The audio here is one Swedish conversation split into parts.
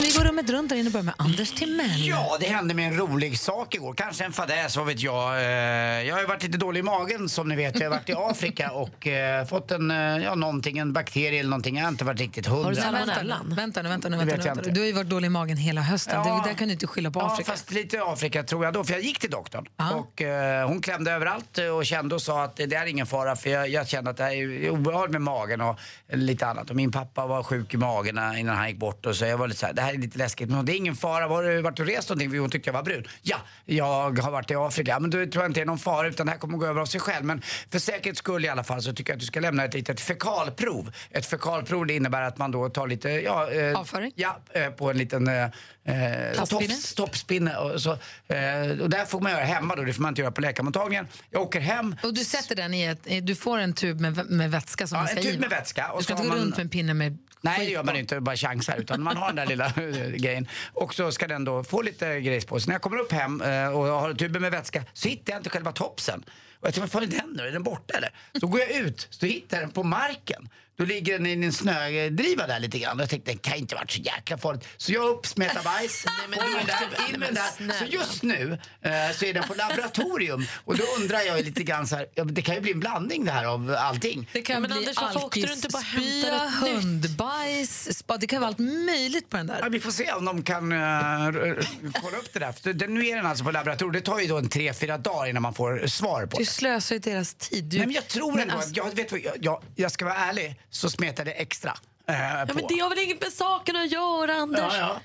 Vi går rummet runt där inne och börjar med Anders Timell. Ja, det hände med en rolig sak igår. Kanske en fadäs, vad vet jag. Eh, Jag har ju varit lite dålig i magen som ni vet. Jag har varit i Afrika och eh, fått en, eh, ja någonting, en bakterie eller någonting. Jag har inte varit riktigt hundra. Har du Men- vänta, nu, vänta nu, vänta Vänta, vänta. Du har ju varit dålig i magen hela hösten. Ja. Det där kan du inte skylla på Ja, Afrika. fast lite Afrika tror jag då. För jag gick till doktorn Ja. och eh, hon klämde överallt och kände och sa att det är ingen fara för jag, jag kände att det här är obehagligt med magen och lite annat. Och min pappa var sjuk i magen innan han gick bort och så jag var lite så här, det här är lite läskigt men det är ingen fara. Har du varit och rest någonting? Hon tyckte jag var brun. Ja, jag har varit i Afrika. Men då tror jag inte det är någon fara utan det här kommer gå över av sig själv. Men för säkerhets skull i alla fall så tycker jag att du ska lämna ett litet fekalprov. Ett fekalprov det innebär att man då tar lite, ja, eh, Avföring? Ja, eh, på en liten eh, eh, toppspinne. Och, så, eh, och det får man göra hemma då, det får man inte göra på läkarmottagningen. Jag åker hem. Och du sätter den i ett, du får en tub med, med vätska som Ja, du ska en tub med vätska. Och Du ska inte gå man- runt med en pinne med Nej, det gör man inte, bara chansar. Utan man har den där lilla eh, grejen. Och så ska den då få lite grejs på sig. När jag kommer upp hem eh, och har tuben med vätska så hittar jag inte själva topsen. Och jag tänkte, vad fan är den nu? Är den borta eller? Så går jag ut, så hittar jag den på marken. Då ligger den i en snödriva där lite grann. Och jag tänkte, den kan inte varit så jäkla farligt. Så jag upp, smeta bajs, men du den åkte- där, in med den men där. Så just nu eh, så är den på laboratorium. Och då undrar jag lite grann så här, ja, men det kan ju bli en blandning det här av allting. Det kan Ja, men bli Anders, varför åkte du inte bara nytt? hundbajs, spa. Det kan vara allt möjligt på den Ja, där. vi får se om de kan uh, kolla upp det där. För det, nu är den alltså på laboratoriet. Det tar ju då en tre, fyra dagar innan man får svar på Du det. slösar ju deras tid. Du, Nej, men jag tror Men ändå alltså- att, jag, vet vad, jag, jag, jag ska vara ärlig, så smetade det extra eh, Ja, på. men det har väl inget med saken att göra, Anders? ja, ja.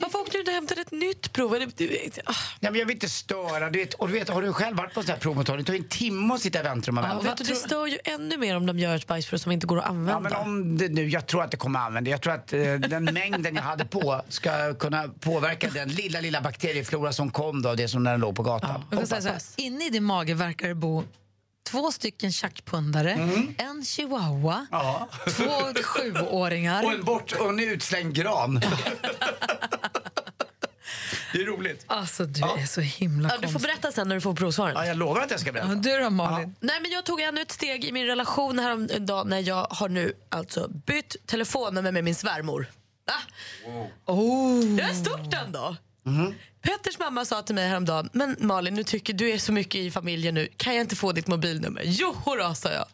Varför åkte du inte och hämtade ett nytt prov? Det- Du, ah, Ja, men jag vill inte störa. Du vet, och du vet, har du själv varit på sån här provmottagning? Det tar en timme att sitta i väntrum och och vänta. vet du, det stör ju ännu mer om de gör ett bajsprov som inte går att använda. Ja, men om det nu, jag tror att det kommer att använda. Jag tror att eh, den mängden jag hade på ska kunna påverka den lilla, lilla bakterieflora som kom då, det som när den låg på gatan. Här, inne i din mage verkar det bo två stycken tjackpundare, en chihuahua, Mm. Ja. två sjuåringar. Och en, bort, och en utslängd gran. det är roligt. Alltså du är så himla ja, du får konstig. berätta sen när du får provsvaren. Ja, jag lovar att jag ska berätta. Ja, du då Malin? Nej, men jag tog ännu ett steg i min relation häromdagen när jag har nu alltså bytt telefonnummer med min svärmor. Va? Oh. Det är stort ändå. Petters mamma sa till mig häromdagen, men Malin nu tycker du är så mycket i familjen nu, kan jag inte få ditt mobilnummer? Jo då, sa jag.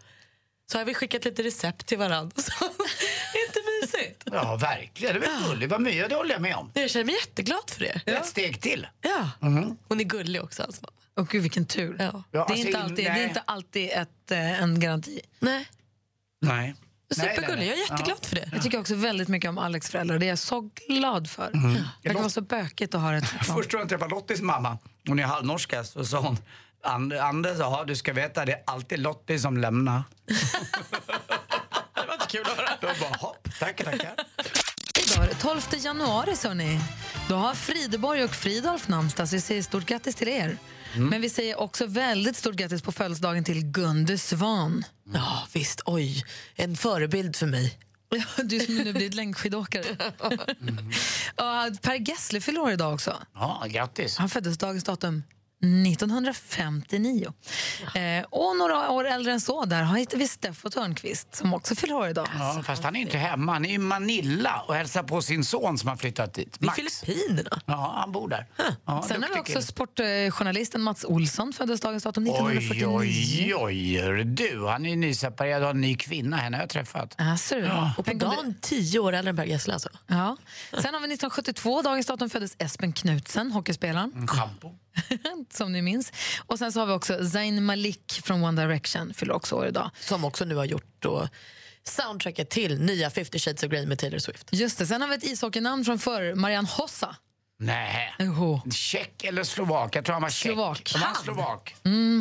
Så har vi skickat lite recept till varandra. Så, inte mysigt? Ja, verkligen. Det är väl gulligt. Vad mycket, det håller jag med om. Jag känner mig jätteglad för det. Ett steg till. Ja. Hon är gullig också, hans mamma. Åh gud vilken tur. Ja. Ja, det, är alltså, inte alltid, det är inte alltid ett, eh, en garanti. Nej. Nej. Supergullig, jag är jätteglad för det. Jag tycker också väldigt mycket om Alex föräldrar. Det är jag så glad för. Det kan vara så bökigt att ha ett Först då jag träffade Lottis mamma, hon är halvnorska, så sa hon "And- Anders, ja, du ska veta det är alltid Lottie som lämnar. det var inte kul att höra. Då bara, hopp, tackar, tackar. Idag är det 12 januari, hörni. Då har Frideborg och Fridolf namnsdag, så vi säger stort grattis till er. Men vi säger också väldigt stort grattis på födelsedagen till Gunde Svan. Ja, visst. Oj, en förebild för mig. Du som nu blivit längdskidåkare. Och Per Gessle fyller år idag också. Ja, grattis. Han föddes dagens datum 1959. Eh, och några år äldre än så där har hittar vi Steffo Törnqvist som också fyller år idag. Ja, fast han är inte hemma. Han är i Manila och hälsar på sin son som har flyttat dit. I Max. Filippinerna. Ja, han bor där. Ja, Sen har vi också kille. sportjournalisten Mats Olsson, föddes dagens datum Oj, 1949. oj, oj. hör Du, han är ju nyseparerad och har en ny kvinna. Henne har jag träffat. Ja, ser du. Och på dagen tio år äldre än Per Gessle alltså. Ja. Sen har vi 1972, dagens datum föddes Espen Knutsen, hockeyspelaren, En schampo. som ni minns. Och sen så har vi också Zayn Malik från One Direction, fyller också år idag. Som också nu har gjort då soundtracket till nya 50 shades of Grey med Taylor Swift. Just det, sen har vi ett ishockeynamn från förr, Marianne Hossa. Nej. Tjeck eller slovak? Jag tror han var tjeck. Slovak. Han var slovak.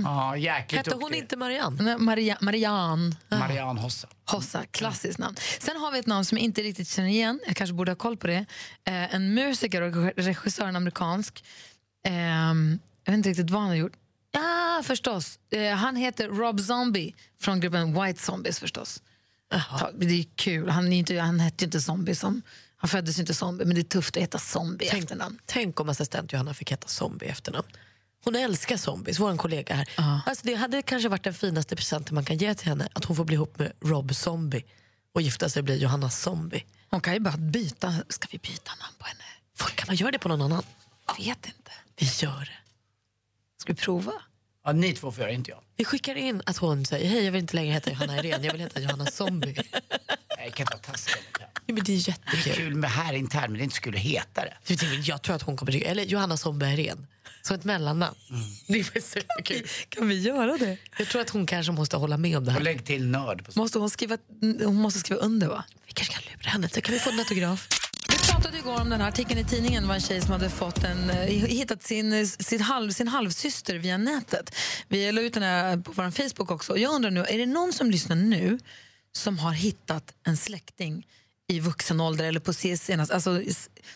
Ja, jäkligt Hette hon inte Marianne? Nej, Maria, Marianne Marianne Hossa. Hossa, klassiskt namn. Sen har vi ett namn som jag inte riktigt känner igen, jag kanske borde ha koll på det. Eh, en musiker och regissör, en amerikansk. Ehm, jag vet inte riktigt vad han har gjort. Ja, förstås. Eh, han heter Rob Zombie från gruppen White Zombies förstås. Ta- Det är kul. Han, är inte, han hette ju inte Zombie som Han föddes ju inte zombie, men det är tufft att heta zombie Tänk, efternamn. tänk om assistent Johanna fick heta Zombie efternamn. Hon älskar zombies, vår kollega här. Alltså det hade kanske varit den finaste presenten man kan ge till henne, att hon får bli ihop med Rob Zombie och gifta sig och bli Johanna Zombie. Hon kan ju bara byta. Ska vi byta namn på henne? Kan man göra det på någon annan? Jag vet inte. Vi gör det. Ska vi prova? Ja, ni två får göra, inte jag. Vi skickar in att hon säger hej jag vill inte längre heta Johanna Irene, jag vill heta Johanna Zombie. Nej, Jag kan inte vara taskig. Ja, men det är Det är jättekul. kul med här internt, men det är inte så kul att heta det. Jag tror att hon kommer tycka, eller Johanna Zombie Irene, som ett mellannamn. Det är superkul. Kan vi göra det? Jag tror att hon kanske måste hålla med om det Och här. lägg till nörd på Måste hon, skriva, hon måste skriva under, va? Vi kanske kan lura henne, så kan vi få en autograf? Vi pratade igår om den här artikeln i tidningen. Det var en tjej som hade fått en, eh, hittat sin, eh, sin, halv, sin halvsyster via nätet. Vi la ut den här på vår Facebook också. Och Jag undrar nu, är det någon som lyssnar nu som har hittat en släkting i vuxen ålder eller på senast, alltså,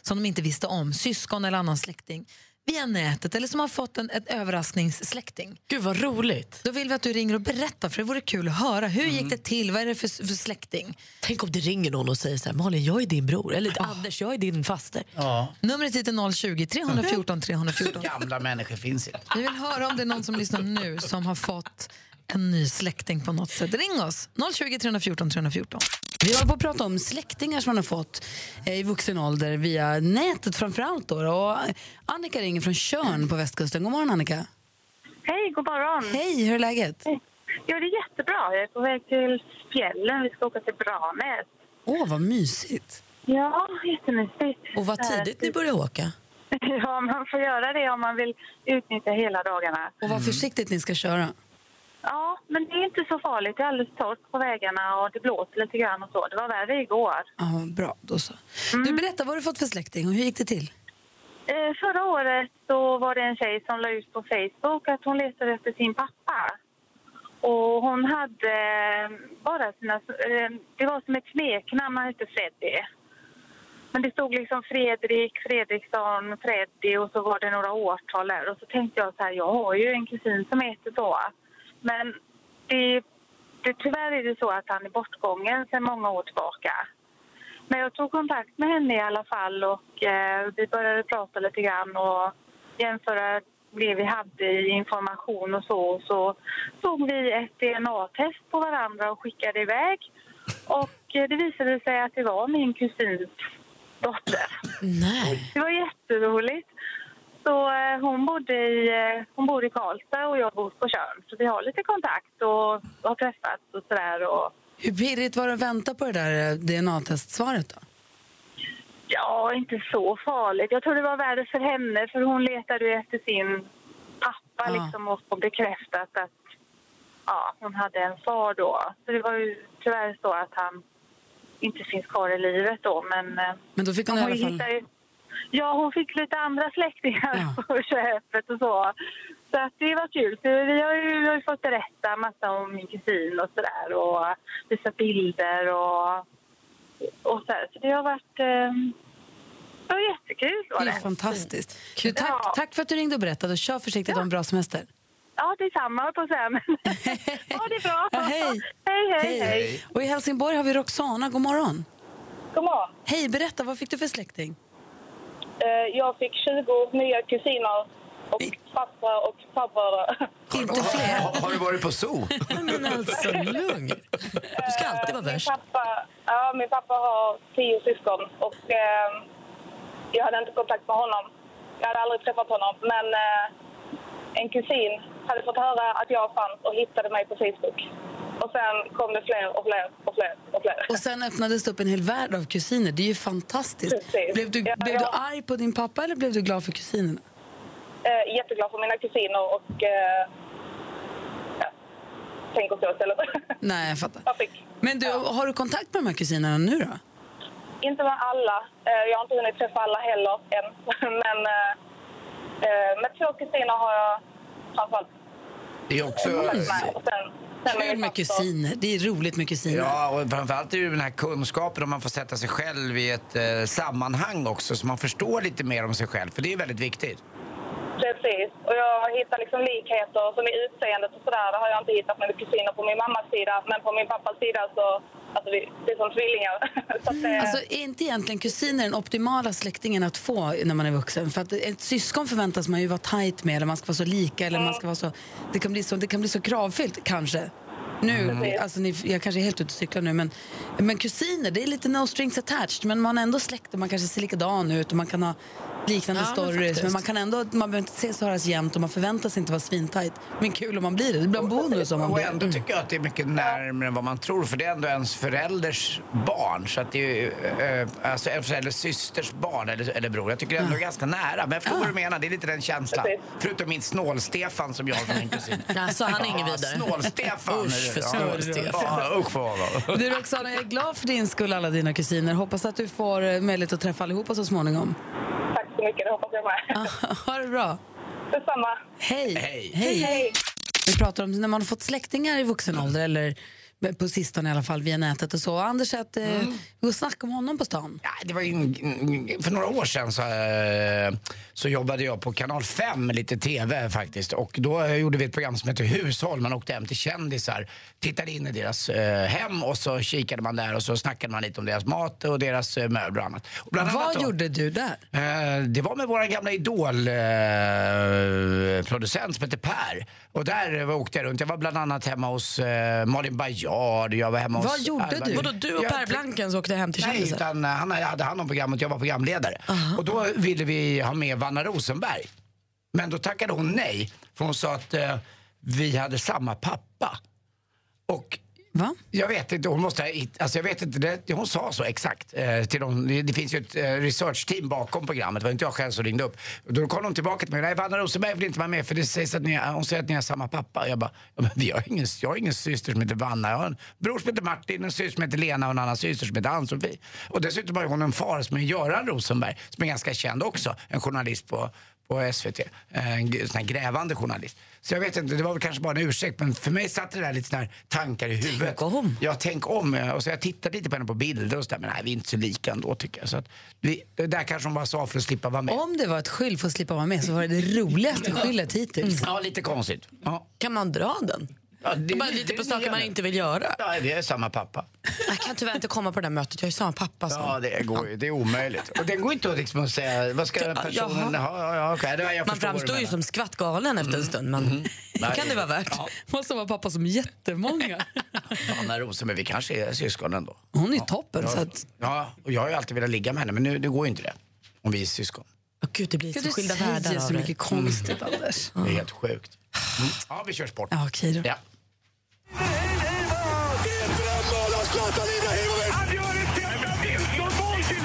som de inte visste om, syskon eller annan släkting via nätet eller som har fått en ett överraskningssläkting. Gud vad roligt. Då vill vi att du ringer och berättar för det vore kul att höra. Hur gick det till? Vad är det för, för släkting? Tänk om det ringer någon och säger så här, Malin jag är din bror, eller Anders jag är din faster. Ja, Numret hit är 020 314 314. gamla människor finns inte. Vi vill höra om det är någon som lyssnar nu som har fått en ny släkting på något sätt. Ring oss! 020 314 314. Vi håller på att prata om släktingar som man har fått eh, i vuxen ålder via nätet framför allt. Då. Och Annika ringer från Tjörn på västkusten. God morgon Annika. Hej, god morgon. Hej, hur är läget? Ja, det är jättebra. Jag är på väg till fjällen. Vi ska åka till Branäs. Åh, vad mysigt. Ja, jättemysigt. Och vad tidigt ni börjar åka. Ja, man får göra det om man vill utnyttja hela dagarna. Och vad försiktigt ni ska köra. Ja, men det är inte så farligt. Det är alldeles torrt på vägarna och det blåser lite grann och så. Det var värre igår. Ja, bra, då så. Du, berätta, vad du fått för släkting och hur gick det till? Eh, förra året så var det en tjej som la ut på Facebook att hon letade efter sin pappa. Och hon hade eh, bara sina... Eh, det var som ett smeknamn, han hette Freddy. Men det stod liksom Fredrik, Fredriksson, Freddy och så var det några årtal där. Och så tänkte jag så här, jag har ju en kusin som heter så. Men det, det, tyvärr är det så att han är bortgången sedan många år tillbaka. Men jag tog kontakt med henne i alla fall och eh, vi började prata lite grann och jämföra det vi hade i information och så. Så tog vi ett DNA-test på varandra och skickade iväg. Och eh, det visade sig att det var min kusins dotter. Nej. Det var jätteroligt. Så eh, hon, bodde i, eh, hon bor i Karlstad och jag bor på Tjörn. Så vi har lite kontakt och har träffats och sådär. Och, Hur pirrigt var det att vänta på det där eh, DNA-testsvaret då? Ja, inte så farligt. Jag tror det var värre för henne för hon letade ju efter sin pappa Ja. liksom och få bekräftat att ja, hon hade en far då. Så det var ju tyvärr så att han inte finns kvar i livet då. Men, Men då fick hon i alla fall... hittade Ja, hon fick lite andra släktingar Ja. på köpet och så. Så att det var kul. Så vi har ju, vi har ju fått berätta massa om min kusin och sådär och visa bilder och, och så här. Så det har varit... Eh, det var jättekul var Det är det. fantastiskt. Du, tack, Ja. tack för att du ringde och berättade. och Kör försiktigt och ha en bra semester. Ja, detsamma på men- Ha det bra. Ja, hej. hej, hej, hej. Och i Helsingborg har vi Roxana. God morgon. God morgon. Hej, berätta. Vad fick du för släkting? Eh, Jag fick 20 nya kusiner och fastrar och farbröder. Inte fler. Har, har du varit på zoo? Men alltså lugn. Du ska alltid vara Min värst. pappa, ja, min pappa har tio syskon och eh, jag hade inte kontakt med honom. Jag hade aldrig träffat honom, men eh, en kusin hade fått höra att jag fanns och hittade mig på Facebook. Och sen kom det fler och fler och fler och fler. Och sen öppnades det upp en hel värld av kusiner. Det är ju fantastiskt. Precis. Blev du, Ja, blev ja. du arg på din pappa eller blev du glad för kusinerna? Eh, jätteglad för mina kusiner och eh, ja, tänker så istället. Nej, jag fattar. jag. Men du, har du kontakt med de här kusinerna nu då? Inte med alla. Eh, Jag har inte hunnit träffa alla heller än. Men eh, eh, med två kusiner har jag framförallt Det är också... Och sen Kul med kusiner. Det är roligt med kusiner. Ja, och framförallt är det ju den här kunskapen om man får sätta sig själv i ett eh, sammanhang också så man förstår lite mer om sig själv, för det är väldigt viktigt. Precis. Och jag hittar liksom likheter som i utseendet och sådär. Det har jag inte hittat med kusiner på min mammas sida. Men på min pappas sida så Alltså vi, det är som tvillingar. så eh, Alltså, är inte egentligen kusiner den optimala släktingen att få när man är vuxen? För att ett syskon förväntas man ju vara tajt med, eller man ska vara så lika, eller man ska vara så... Det kan bli så, det kan bli så kravfyllt, kanske. Nu, alltså, ni, jag kanske är helt ute och cyklar nu, men, men kusiner, det är lite no strings attached. Men man har ändå släkt och man kanske ser likadan ut och man kan ha liknande Ja, men stories. Men, faktiskt. man kan ändå, man behöver inte ses och höras jämt och man förväntar sig inte vara svintajt. Men kul om man blir det. Det blir en bonus om man Och blir ändå det. tycker jag att det är mycket närmare än vad man tror för det är ändå ens förälders barn. Så att det är ju, eh, alltså en förälders systers barn eller, eller bror. Jag tycker det är ändå ganska nära. Men jag förstår vad du menar, det är lite den känslan. Förutom min snål-Stefan som jag har som min kusin. Alltså, han är ingen Ja, vidare. Snål-Stefan. Usch för Ja, Snål-Stefan. Ja, usch för honom. Du Roxana, jag är glad för din skull alla dina kusiner. Hoppas att du får eh, möjlighet att träffa allihopa så småningom. Så mycket, det hoppas jag med. ha det bra. Detsamma. Hej. Hej. Hej. Vi pratar om när man har fått släktingar i vuxen ålder eller på sistone i alla fall via nätet och så. Och Anders att eh, vi går och snacka om honom på stan. Ja, det var ju, för några år sedan så, eh, så jobbade jag på kanal 5 med lite TV faktiskt. Och då eh, gjorde vi ett program som heter Hushåll. Man åkte hem till kändisar, tittade in i deras eh, hem och så kikade man där och så snackade man lite om deras mat och deras eh, möbler och annat. Och Vad då- gjorde du där? Eh, det var med vår gamla Idol-producent som heter Per. Och där eh, åkte jag runt. Jag var bland annat hemma hos eh, Baryard. Jag var hemma Vad hos gjorde du? Vadå, du och Ja, Per Blankens åkte hem till Nej, kändisar? utan eh, han hade hand om programmet, jag var programledare. Och då ville vi ha med Vanna Rosenberg. Men då tackade hon nej, för hon sa att eh, vi hade samma pappa. Och Va? jag vet inte, hon måste ha, alltså jag vet inte, det, hon sa så exakt. Eh, till dem. Det, det finns ju ett eh, researchteam bakom programmet, det var inte jag själv som ringde upp. Då kom hon tillbaka till mig, nej Vanna Rosenberg vill inte vara med för det sägs att ni, hon säger att ni har samma pappa. Jag bara, ja, men vi har ingen, jag har ingen syster som heter Vanna, jag har en bror som heter Martin, en syster som heter Lena och en annan syster som heter Ann-Sofie. Och dessutom har hon en far som är Göran Rosenberg, som är ganska känd också, en journalist på på SVT. En g- sån grävande journalist. Så jag vet inte, det var väl kanske bara en ursäkt men för mig satt det där lite såna tankar i huvudet. Tänk om. Ja, tänk om. Och så jag tittade lite på henne på bilder och så där, men nej, vi är inte så lika ändå tycker jag. Så att vi, det där kanske hon bara sa för att slippa vara med. Om det var ett skyll för att slippa vara med så var det det roligaste skyllet hittills. Ja, lite konstigt. Ja. Kan man dra den? Ja, det, Bara lite på saker man inte vill göra. Ja, vi är samma pappa. Jag kan tyvärr inte komma på det där mötet, jag är samma pappa som. Ja, det går. Det är omöjligt. Och det går inte att liksom säga, vad ska personen... Jaha. Ja, ja, ja, okej, det- jag Man du framstår ju som skvattgalen efter en stund, men det kan det vara värt. Ja. Måste vara pappa som jättemånga. Anna Rosenberg, vi kanske är syskon ändå. Hon är ju toppen. Ja, Så att, ja, och jag har ju alltid velat ligga med henne, men nu det går ju inte det. Om vi är syskon. Åh, Gud, det blir Gud, så du skilda säger världar så av det. mycket konstigt, Anders. Det är helt sjukt. Mm. Ja, vi kör sport. Ja, okej då. Ja.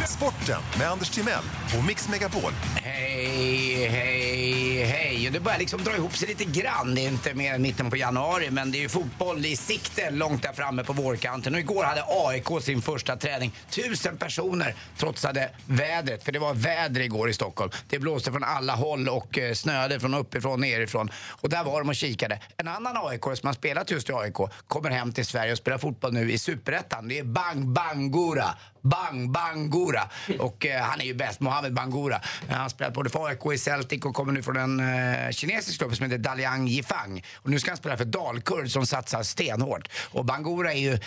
Sporten med Anders Timell och Mix Megapol. Hej, hej, hej. Och Det börjar liksom dra ihop sig lite grann. Det är inte mer än mitten på januari, men det är ju fotboll i sikte långt där framme på vårkanten. Och igår hade AIK sin första träning. Tusen personer trotsade vädret, för det var väder igår i Stockholm. Det blåste från alla håll och eh, snöade från uppifrån och nerifrån. Och där var de och kikade. En annan AIK som har spelat just i AIK kommer hem till Sverige och spelar fotboll nu i Superettan. Det är Bang Bangura. Bang Bangura. Och eh, han är ju bäst, Mohamed Bangura. Han han spelat både för AIK i Celtic och kommer nu från en eh, kinesisk klubb som heter Daliang Yifang. Och nu ska han spela för Dalkurd som satsar stenhårt. Och Bangura är ju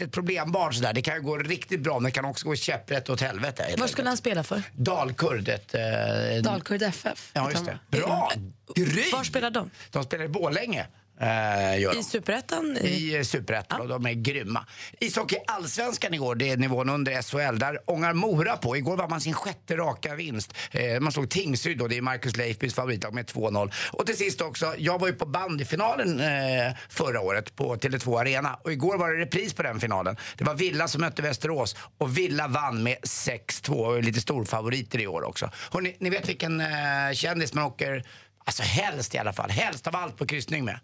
ett problembarn sådär. Det kan ju gå riktigt bra men det kan också gå käpprätt åt helvete. enkelt. skulle han spela för? Dalkurd, ett... Eh, Dalkurd FF. Ja, just det. Bra! Grymt! Var spelar de? De spelar i Borlänge. Eh. I Superettan? I eh, Superettan och de är grymma. Ishockey Allsvenskan igår, det är nivån under SHL. Där ångar Mora på. Igår var man sin sjätte raka vinst. Eh, man slog Tingsryd då, det är Marcus Leifbys favoritlag med 2-0. Och till sist också, jag var ju på bandyfinalen eh, förra året på Tele2 Arena. Och igår var det repris på den finalen. Det var Villa som mötte Västerås och Villa vann med 6-2 och är lite storfavoriter i år också. Hörrni, ni vet vilken eh, kändis man åker, alltså helst i alla fall, helst av allt på kryssning med?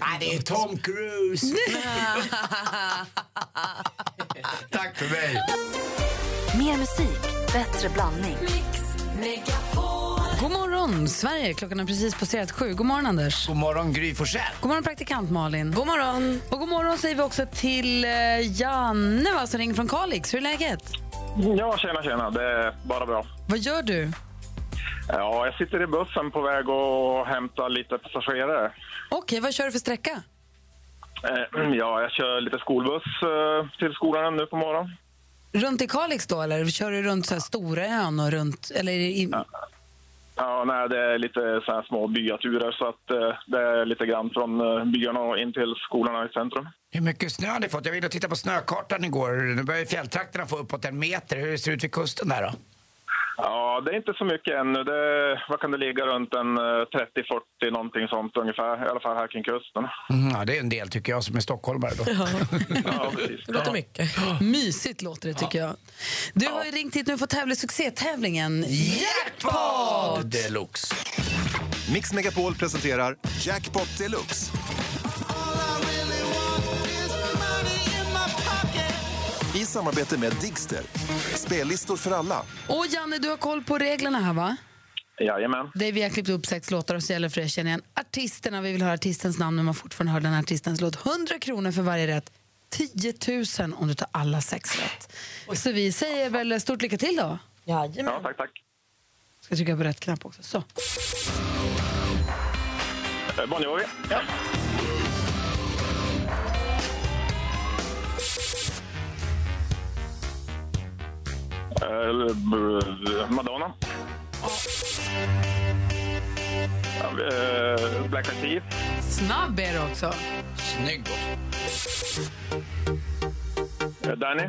Nej, det är Tom Cruise. Tack för mig. Mer musik, bättre blandning. God morgon, Sverige. Klockan har precis passerat sju. God morgon, Anders. God morgon, Gry Forssell. God morgon, praktikant Malin. God morgon. Och god morgon säger vi också till eh, Janne va, som ringer från Kalix. Hur är läget? Ja, tjena, tjena. Det är bara bra. Vad gör du? Ja, jag sitter i bussen på väg och hämtar lite passagerare. Okej, vad kör du för sträcka? Eh, ja, jag kör lite skolbuss eh, till skolan nu på morgonen. Runt i Kalix då, eller kör du runt så här Storaön och runt... Eller i, Ja, nej, det är lite så här små byaturer så att eh, det är lite grann från byarna och in till skolorna i centrum. Hur mycket snö har ni fått? Jag och tittade på snökartan igår. Nu börjar ju fjälltrakterna få uppåt en meter. Hur ser det ut vid kusten där då? Ja, det är inte så mycket ännu. Det, vad kan det ligga runt en eh, 30-40 någonting sånt ungefär, i alla fall här kring kusten. Mm, ja, det är en del tycker jag som är stockholmare då. Ja, precis. Det låter mycket. Mysigt låter det tycker jag. Du har ju ringt hit nu för att tävla i succétävlingen Jackpot deluxe! Mix Megapol presenterar Jackpot Deluxe. I samarbete med Digster. Spellistor för alla. Och Janne, du har koll på reglerna här va? Jajamän. Det är, vi har klippt upp sex låtar och så gäller för er känner igen artisterna. Vi vill höra artistens namn men man fortfarande hör den artistens låt. 100 kronor för varje rätt. 10 000 om du tar alla sex rätt. Så vi säger väl stort lycka till då. Ja, tack, tack. Ska trycka på rätt knapp också. Så. Eh, Bon Jovi. Ja. Eh, b- Madonna. Eh, Black Eyed Peas. Snabb är du också. Snygg också. Eh, Danny.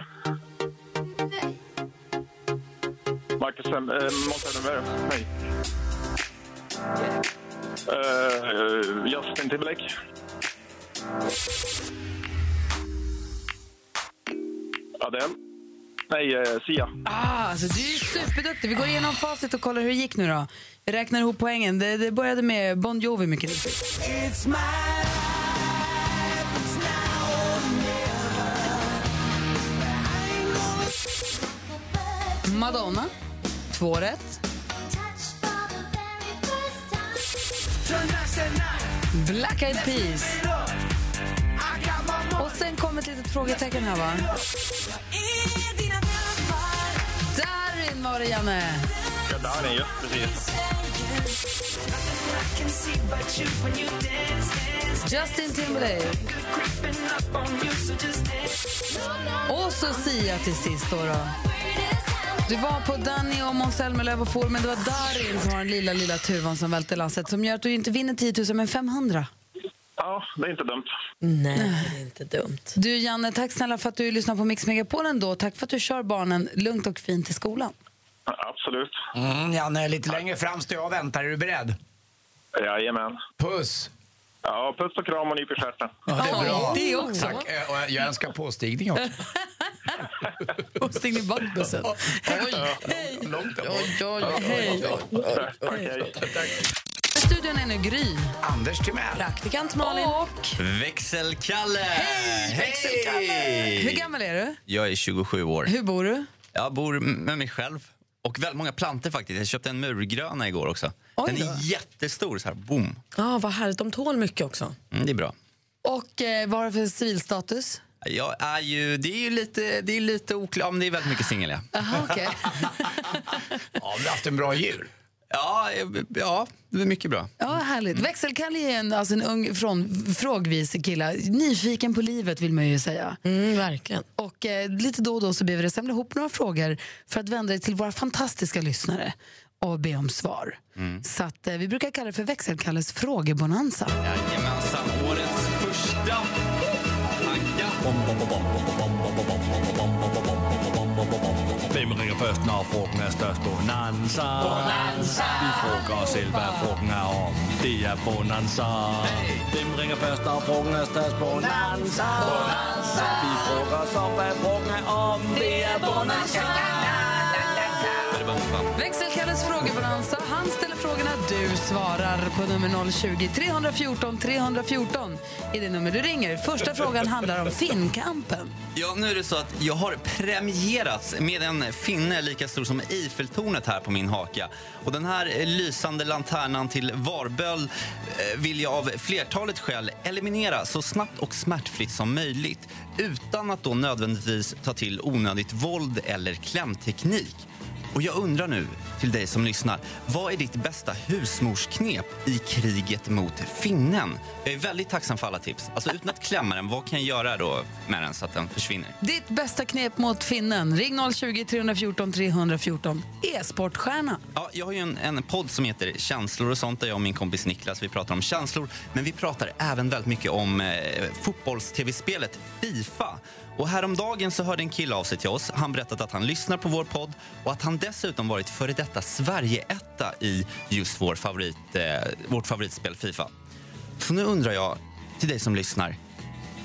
Marcus Sem- eh. Nej. Eh, Justin Timberlake. Adele. Nej, eh, Sia. Ah, alltså, du är superduktig. Vi går igenom facit och kollar hur det gick nu då. Vi räknar ihop poängen. Det, det började med Bon Jovi mycket riktigt. Madonna, två rätt. Black Eyed Peas. Och sen kom ett litet frågetecken här, va? Darin var det, Janne. Ja, Danny, just precis. Justin Timberlake. Och så Sia till sist. Då, då. Du var på Danny och Måns Zelmerlöw och for, men det var Darin som var den lilla, lilla tuvan som välte lasset som gör att du inte vinner 10 000 men 500. Ja, det är inte dumt. Nej, det är inte dumt. Du Janne, tack snälla för att du lyssnar på Mix Megapol ändå. Tack för att du kör barnen lugnt och fint till skolan. Ja, Absolut. Mm, Janne, lite längre fram står jag och väntar. Är du beredd? Jajamän. Puss! Ja, puss och kram och nyp i stjärten. Ja, det är bra. det också. Tack. Och jag önskar påstigning också. Och stäng in bakbussen. Hej! Långt där bort. Hej. Okej. Studion är nu Gry. Anders Timell. Praktikant Malin. Och Växelkalle! Hej, Hur gammal är du? Jag är 27 år. Hur bor du? Jag bor med mig själv. Och väldigt många planter faktiskt. Jag köpte en murgröna igår också. Oj Den då. är jättestor, så här, boom. Ja, vad härligt. De tål mycket också. Mm, det är bra. Och eh, vad har du för civilstatus? Jag är ju, det är ju lite, det är lite oklart, men det är väldigt mycket singel ja. Aha, okej. Ja, vi har haft en bra jul. Ja, eh, ja, det är mycket bra. Ja, härligt. Växelkalle är en, alltså en ung, från, frågvis kille. Nyfiken på livet vill man ju säga. Mm, verkligen. Och eh, lite då och då så vi dig samla ihop några frågor för att vända dig till våra fantastiska lyssnare och be om svar. Så att, eh, vi brukar kalla det för Växelkalles frågebonanza. Jajamensan, årets första. Hvem ringer først, når frugten er størst? Bonanza. Bonanza. Vi frågar os selv, hvad frugten er om. Det er Bonanza. Hvem ringer først, når frugten er størst? Bonanza. Bonanza. Vi frågar os om, hvad frugten er om. Det er Bonanza. Växelkalles frågebonanza frågorna, du svarar på nummer 020 314 314 i det nummer du ringer. Första frågan handlar om Finnkampen. Ja, nu är det så att jag har premierats med en finne lika stor som Eiffeltornet här på min haka. Och den här lysande lanternan till Varböl eh, vill jag av flertalet skäl eliminera så snabbt och smärtfritt som möjligt utan att då nödvändigtvis ta till onödigt våld eller klämteknik. Och jag undrar nu, till dig som lyssnar. Vad är ditt bästa husmorsknep i kriget mot finnen? Jag är väldigt tacksam för alla tips. Alltså utan att klämma den, vad kan jag göra då med den så att den försvinner? Ditt bästa knep mot finnen. Ring 020 314 314. E-sportstjärna. Ja, jag har ju en, en podd som heter Känslor och sånt där jag och min kompis Niklas vi pratar om känslor. Men vi pratar även väldigt mycket om eh, fotbolls-tv-spelet Fifa. Och häromdagen så hörde en kille av sig till oss. Han berättade att han lyssnar på vår podd och att han dessutom varit före detta Sverige-etta i just vår favorit, eh, vårt favoritspel Fifa. Så nu undrar jag till dig som lyssnar.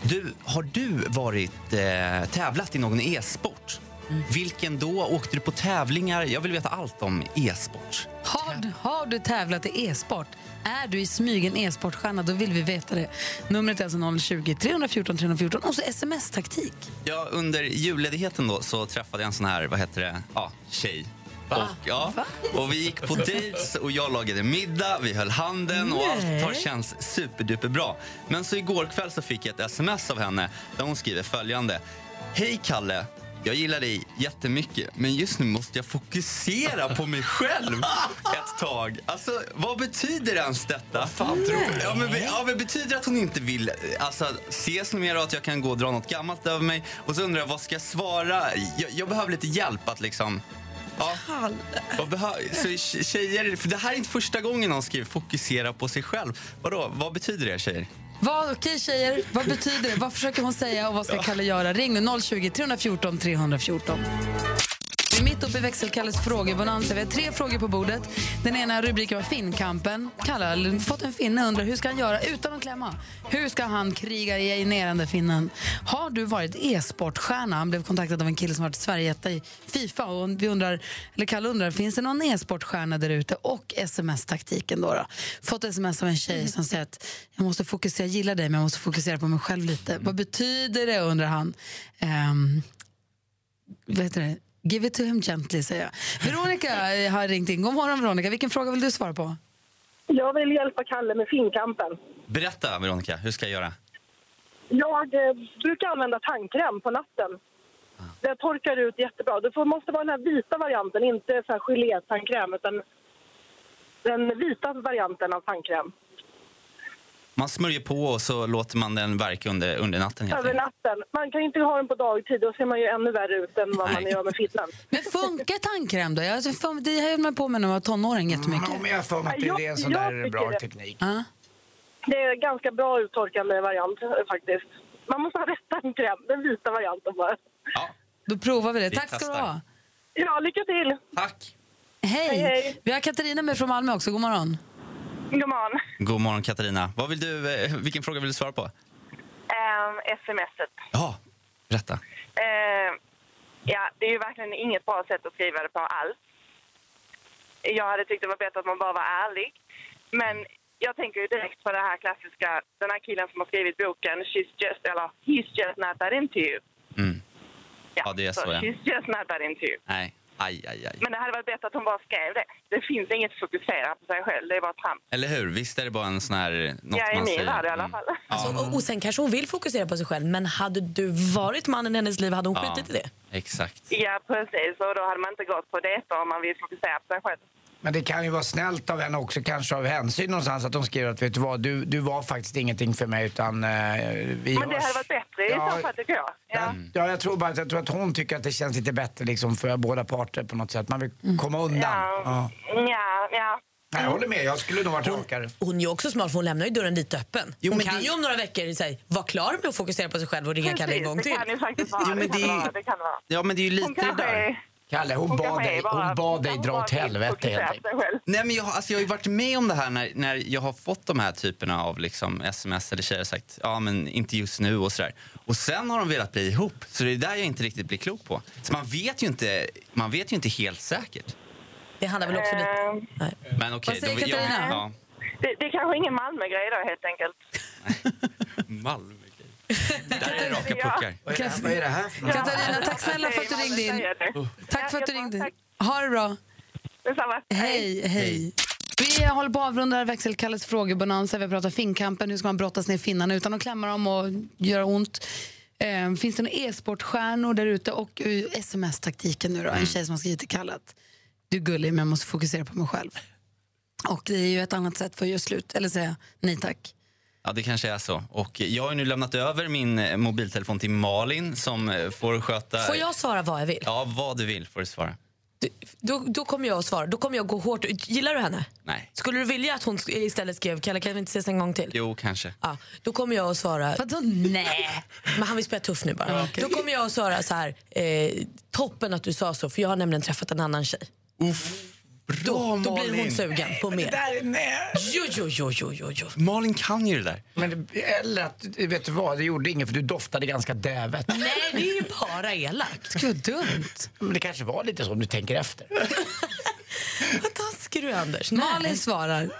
Du, har du varit eh, tävlat i någon e-sport? Vilken då? Åkte du på tävlingar? Jag vill veta allt om e-sport. Har, har du tävlat i e-sport? Är du i smygen e-sportstjärna? Då vill vi veta det. Numret är alltså 020 314 314 och så sms-taktik. Ja, under julledigheten då så träffade jag en sån här, vad heter det, ja, tjej. Och, ja, och vi gick på dates och jag lagade middag, vi höll handen och allt Nej. har känts superduper bra. Men så igår kväll så fick jag ett sms av henne där hon skriver följande. Hej Kalle, jag gillar dig jättemycket men just nu måste jag fokusera på mig själv ett tag. Alltså, vad betyder ens detta? fan tror du? Ja, men, ja, men betyder att hon inte vill alltså, ses mer och att jag kan gå och dra något gammalt över mig? Och så undrar jag, vad ska jag svara? Jag, jag behöver lite hjälp att liksom... Ja. Vad så tje- tjejer, för det här är inte första gången någon skriver fokusera på sig själv. Vadå, vad betyder det tjejer? Vad, okej tjejer, vad betyder det? Vad försöker hon säga och vad ska Kalle göra? Ring nu 020 314 314. Är mitt uppe i växelkalles frågebonanza. Vi har tre frågor på bordet. Den ena rubriken var Finnkampen. Kalle har fått en finne och undrar hur ska han göra utan att klämma? Hur ska han kriga i nerande finnen? Har du varit e-sportstjärna? Han blev kontaktad av en kille som varit Sverigeetta i Fifa. Och vi undrar, eller Kalle undrar, finns det någon e-sportstjärna där ute? Och sms-taktiken då, då. Fått sms av en tjej som säger att jag måste fokusera, jag gillar dig men jag måste fokusera på mig själv lite. Vad betyder det undrar han. Um, vad heter det? Give it to him gently, säger jag. Veronica eh, har ringt in. God morgon, Veronica. Vilken fråga vill du svara på? Jag vill hjälpa Kalle med finkampen. Berätta Veronica, hur ska jag göra? Jag eh, brukar använda tandkräm på natten. Det torkar ut jättebra. Det får, måste vara den här vita varianten, inte så här gelé-tandkräm utan den vita varianten av tandkräm. Man smörjer på och så låter man den verka under, under natten helt Över natten. Man kan inte ha den på dagtid, då ser man ju ännu värre ut än vad man Nej. gör med finnen. Men funkar tandkräm då? Jag, alltså, fan, det höll man på med när man var tonåring jättemycket. Ja, men jag för mig att det är en sån Jag- där jag bra det. teknik. Ja. Det är en ganska bra uttorkande variant faktiskt. Man måste ha rätt tandkräm, den vita varianten bara. Då provar vi det. Vi Tack ska du testar. ha. Ja, lycka till! Tack! Hej. Hej, hej. Vi har Katarina med från Malmö också. God morgon. God morgon. God morgon Katarina. Vad vill du, eh, vilken fråga vill du svara på? Um, smset. Ja, berätta. Eh, ja, det är ju verkligen inget bra sätt att skriva det på alls. Jag hade tyckt det var bättre att man bara var ärlig. Men jag tänker ju direkt på det här klassiska, den här killen som har skrivit boken She's just, eller He's just not that into you. Ja, det är så ja. She's just not that into you. Nej, aj, aj, aj. Men det hade varit bättre att hon bara skrev det. Det finns inget fokusera på sig själv, det är bara trams. Eller hur? Visst är det bara en sån här... Något Jag är man min värld i alla Mm. fall. Alltså, och, och sen kanske hon vill fokusera på sig själv, men hade du varit mannen i hennes liv hade hon Ja. skitit i det. Exakt. Ja, precis. Och då hade man inte gått på dejter om man vill fokusera på sig själv. Men det kan ju vara snällt av henne också, kanske av hänsyn någonstans, att de skriver att vet du vad, du, du var faktiskt ingenting för mig utan eh, vi Men det hörs. hade varit bättre i Ja. så fall, tycker jag. Ja. Ja, jag tror bara att, jag tror att hon tycker att det känns lite bättre liksom för båda parter på något sätt. Man vill komma undan. Ja. Ja, ja. Nej, jag håller med, jag skulle nog varit rakare. Hon är ju också smart för hon lämnar ju dörren lite öppen. Jo, hon men kan det- ju om några veckor säga, vara klar med att fokusera på sig själv och ringa Kalle en gång till. det kan ju faktiskt vara. Jo, men det, kan det är- vara, det kan vara. Ja, men det är ju Hon lite det kanske där. Kalle, hon, Hon bad dig, bara- hon bad dig hon dra åt helvete helt enkelt. Nej, men jag, har- alltså, jag har ju varit med om det här när, när jag har fått de här typerna av liksom, sms eller tjejer sagt ja men inte just nu och sådär. Och sen har de velat bli ihop. Så det är där jag inte riktigt blir klok på. Så man vet ju inte, man vet ju inte helt säkert. Det handlar väl också lite... Nej. Men okej. Vad säger Katarina? Ja, Det, det är kanske ingen Malmö-grej då, helt enkelt. Malmö. Där är raka puckar. Vad är det här, vad är det här för något? Katarina, tack snälla för att du ringde in. Tack för att du ringde in. Ha det bra. Detsamma. Hej, hej. Vi håller på att avrunda växelkalles frågebonanza. Vi pratar finkampen. Hur ska man brottas ner finnarna utan att klämma dem och göra ont? Eh, finns det några e-sportstjärnor där ute? Och eh, sms-taktiken nu då. En tjej som har skrivit till Kalle att du är gullig men jag måste fokusera på mig själv. Och det är ju ett annat sätt för att göra slut, eller säga nej tack. Ja, det kanske är så. Och jag har nu lämnat över min eh, mobiltelefon till Malin som eh, får sköta... Får jag svara vad jag vill? Ja, vad du vill får du svara. Då, då kommer jag att svara. Då kommer jag gå hårt. Gillar du henne? Nej. Skulle du vilja att hon istället skrev Kalle kan vi inte ses en gång till? Jo, kanske. Ja, då kommer jag att svara... Vadå nej? Men han vill spela tuff nu bara. Då kommer jag att svara så här. Eh, toppen att du sa så för jag har nämligen träffat en annan tjej. Då, då blir hon Malin. sugen på Det mer. där är nej. Jo, jo, jo, jo, jo, jo. Malin kan ju det där. Men, det- eller att, vet du vad, det gjorde inget för du doftade ganska dävet. Nej, det är ju bara elakt. Gud, dumt. Men det kanske var lite så om du tänker efter. Vad taskig du Anders. Malin svarar.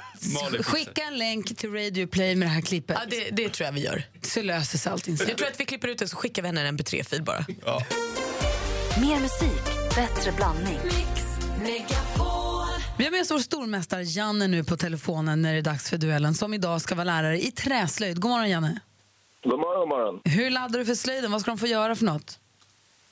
Malin. Skicka en länk till Radio Play med det här klippet. Ja, det, det tror jag vi gör. Så löser sig allting sen. Jag tror att vi klipper ut det så skickar vi henne en mp3-fil bara. Ja. Mer musik, bättre blandning. Vi har med oss vår stormästare Janne nu på telefonen när det är dags för duellen som idag ska vara lärare i träslöjd. God morgon Janne. God morgon, god morgon. Hur laddar du för slöjden? Vad ska de få göra för något?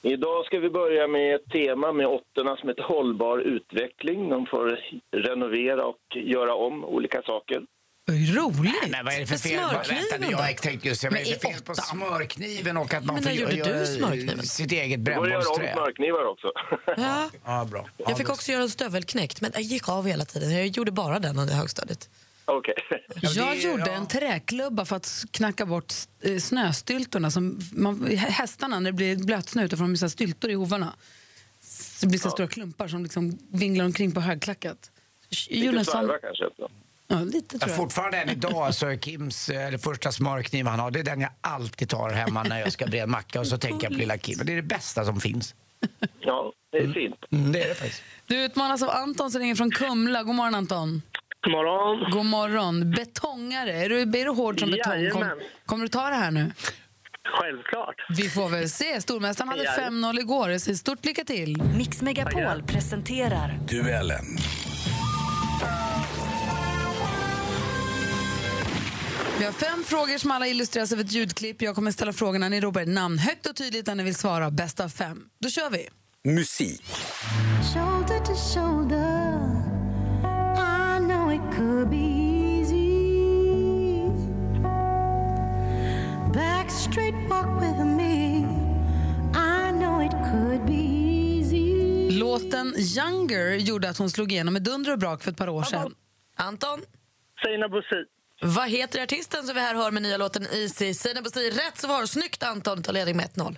Idag ska vi börja med ett tema med åttorna som heter hållbar utveckling. De får renovera och göra om olika saker. Roligt! Men vad är det för fel? Smörkniven Vänta, jag tänkte just vad är det för fel på smörkniven och att man Men får gjorde göra du smörkniven? sitt eget går att göra om brännbollsträ? smörknivar också. Ja, Ja, bra. Ja, jag fick också göra en stövelknäckt, men jag gick av hela tiden. Jag gjorde bara den under högstadiet. Okej. Ja, Jag det- gjorde ja. en träklubba för att knacka bort eh, snöstyltorna. Som man, hästarna, när det blir blötsnö ute, får de styltor i hovarna. Så det blir så stora klumpar som liksom vinglar omkring på högklackat. Jag Lite sån- slarva kanske. Ja, lite tror jag. fortfarande än idag så är Kims eh, eller första smörkniv han har, det är den jag alltid tar hemma när jag ska bre en macka och så tänker jag på lilla Kim. Det är det bästa som finns. Ja, det är fint. Mm, det är det faktiskt. Du utmanas av Anton som ringer från Kumla. God morgon Anton. God morgon. God morgon. Betongare. Är du, är du hård som betong? Kom, kommer du ta det här nu? Självklart. Vi får väl se. Stormästaren hade Jajamän. 5-0 igår. Så stort lycka till. Mix Megapol presenterar Duellen. Vi har fem frågor som alla illustreras av ett ljudklipp. Jag kommer ställa frågorna. Ni ropar ett namn högt och tydligt när ni vill svara. Bäst av fem. Då kör vi. Musik. Shoulder to shoulder, I know it could be easy. Back straight walk with me, I know it could be easy. Låten Younger gjorde att hon slog igenom med dunder och brak för ett par år sedan. Anton? Seinabo Bosi. Vad heter artisten som vi här hör med nya låten Easy? Sina Bosi, rätt svar. Snyggt Anton, tar ledning med 1-0.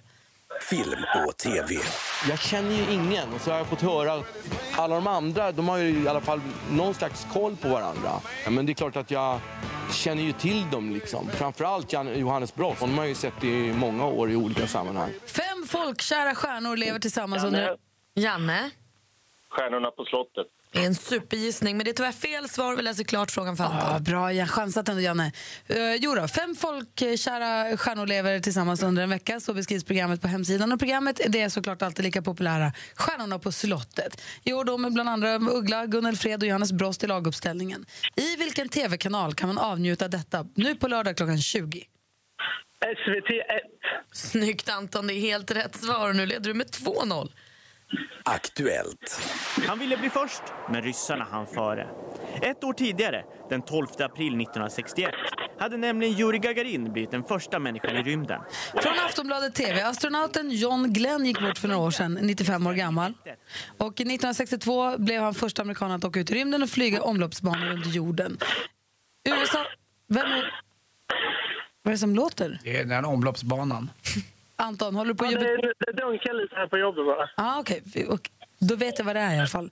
Film och TV. Jag känner ju ingen så har jag fått höra alla de andra, de har ju i alla fall någon slags koll på varandra. Men det är klart att jag känner ju till dem liksom. Framförallt Jan- Johannes Brost, honom har jag ju sett i många år i olika sammanhang. Fem folkkära stjärnor lever tillsammans under... Janne? Stjärnorna på slottet. Det är en supergissning, men det är tyvärr fel svar. Vi läser klart frågan för Anton. Ja, bra, jag chansat ändå, Janne. Uh, jo då, fem folkkära stjärnor lever tillsammans under en vecka. Så beskrivs programmet på hemsidan. Och programmet det är såklart alltid lika populära. Stjärnorna på slottet. I år då med bland andra Uggla, Gunnel Fred och Johannes Brost i laguppställningen. I vilken tv-kanal kan man avnjuta detta nu på lördag klockan 20? SVT 1. Snyggt Anton, det är helt rätt svar. Nu leder du med 2-0. Aktuellt. Han ville bli först, men ryssarna hann före. Ett år tidigare, den 12 april 1961, hade nämligen Yuri Gagarin blivit den första människan i rymden. Från Aftonbladet TV. Astronauten John Glenn gick bort för några år sedan, 95 år gammal. Och 1962 blev han första amerikan att åka ut i rymden och flyga omloppsbanor runt jorden. USA... Vem är... Vad är det som låter? Det är den omloppsbanan. Anton, håller du på att Ja, jobba? det, det dunkar lite här på jobbet bara. Ah, okay. Då vet jag vad det är i alla fall.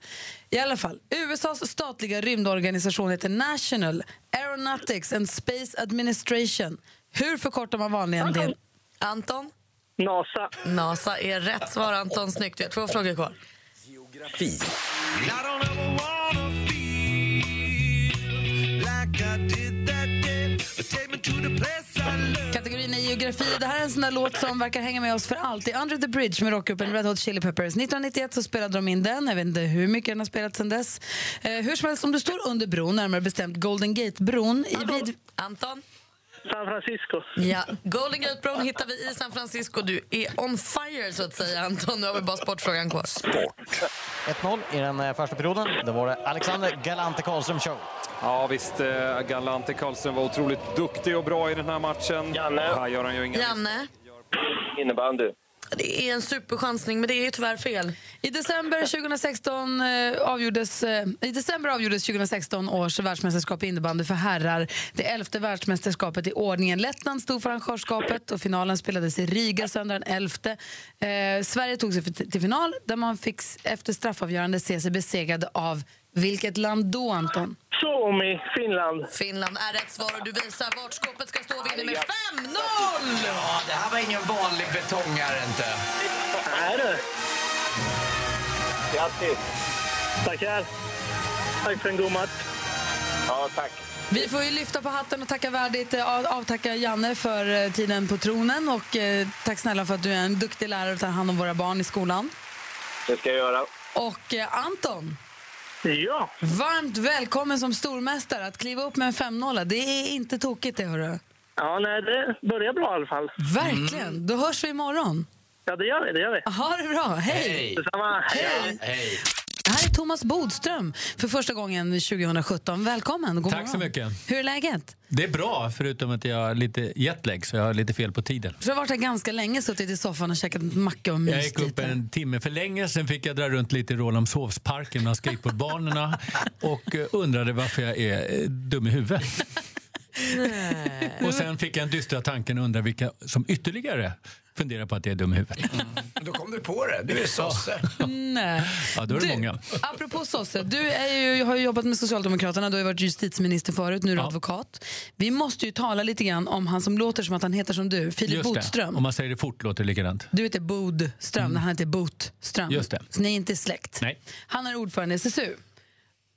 I alla fall, USAs statliga rymdorganisation heter National Aeronautics and Space Administration. Hur förkortar man vanligen det? Anton? NASA. NASA är rätt svar, Anton. Snyggt. Vi har två frågor kvar. Geografi. Geografi. Det här är en sån där låt som verkar hänga med oss för alltid. Under the Bridge med rockgruppen Red Hot Chili Peppers. 1991 så spelade de in den. Jag vet inte hur mycket den har spelats sen dess. Eh, hur som helst, om du står under bron, närmare bestämt Golden Gate-bron i vid... Anton? San Francisco. Ja, Golden Gate Bron hittar vi i San Francisco. Du är on fire, så att säga, Anton. Nu har vi bara sportfrågan kvar. 1-0 i den eh, första perioden. Då var det Alexander Galante Karlström show. Ja visst, eh, Galante Karlström var otroligt duktig och bra i den här matchen. Janne. Här gör han ju inga Janne? Innebandy. Det är en superchansning, men det är ju tyvärr fel. I december 2016 eh, avgjordes, eh, I december avgjordes 2016 års världsmästerskap i innebandy för herrar. Det elfte världsmästerskapet i ordningen. Lettland stod för arrangörskapet och finalen spelades i Riga söndagen 11. Eh, Sverige tog sig till final där man fick efter straffavgörande se sig besegrade av vilket land då, Anton? Suomi, Finland. Finland är rätt svar och du visar vart skåpet ska stå och vinner med 5-0! Ja, det här var ingen vanlig betongare inte. Nej du. Grattis! Tackar. Tack för en god match. Ja, tack. Vi får ju lyfta på hatten och tacka värdigt, eh, av- avtacka Janne för eh, tiden på tronen och eh, tack snälla för att du är en duktig lärare och tar hand om våra barn i skolan. Det ska jag göra. Och Anton, Ja. varmt välkommen som stormästare att kliva upp med en 5-0. Det är inte tokigt det, hörru. Ja, nej, det börjar bra i alla fall. Verkligen. Då hörs vi imorgon. Ja, det gör vi. Det gör vi. Ha det bra. Hej! Hej. Detsamma. Hej. Hej. Det här är Thomas Bodström för första gången 2017. Välkommen. God Tack så morgon. mycket. Hur är läget? Det är bra, förutom att jag har lite jetlag, så jag har lite fel på tiden. Så du har varit här ganska länge, suttit i soffan och käkat macka och Jag gick upp lite. en timme för länge, sen fick jag dra runt lite i Rålambshovsparken bland skateboardbanorna och eh, undrade varför jag är eh, dum i huvudet. Och sen fick jag en dystra tanken och undrade vilka som ytterligare funderar på att jag är dum i huvudet. Då kom du på det. Du är sosse. Nej. Ja, då är det Du, många. Apropå sosse, du är ju, har ju jobbat med Socialdemokraterna, du har varit justitieminister förut, nu är du advokat. Vi måste ju tala lite grann om han som låter som att han heter som du, Filip Just det. Botström. Om man säger det fort låter det likadant. Du heter Bodström, han heter Botström. Just det. Så ni är inte släkt. Nej. Han är ordförande i SSU.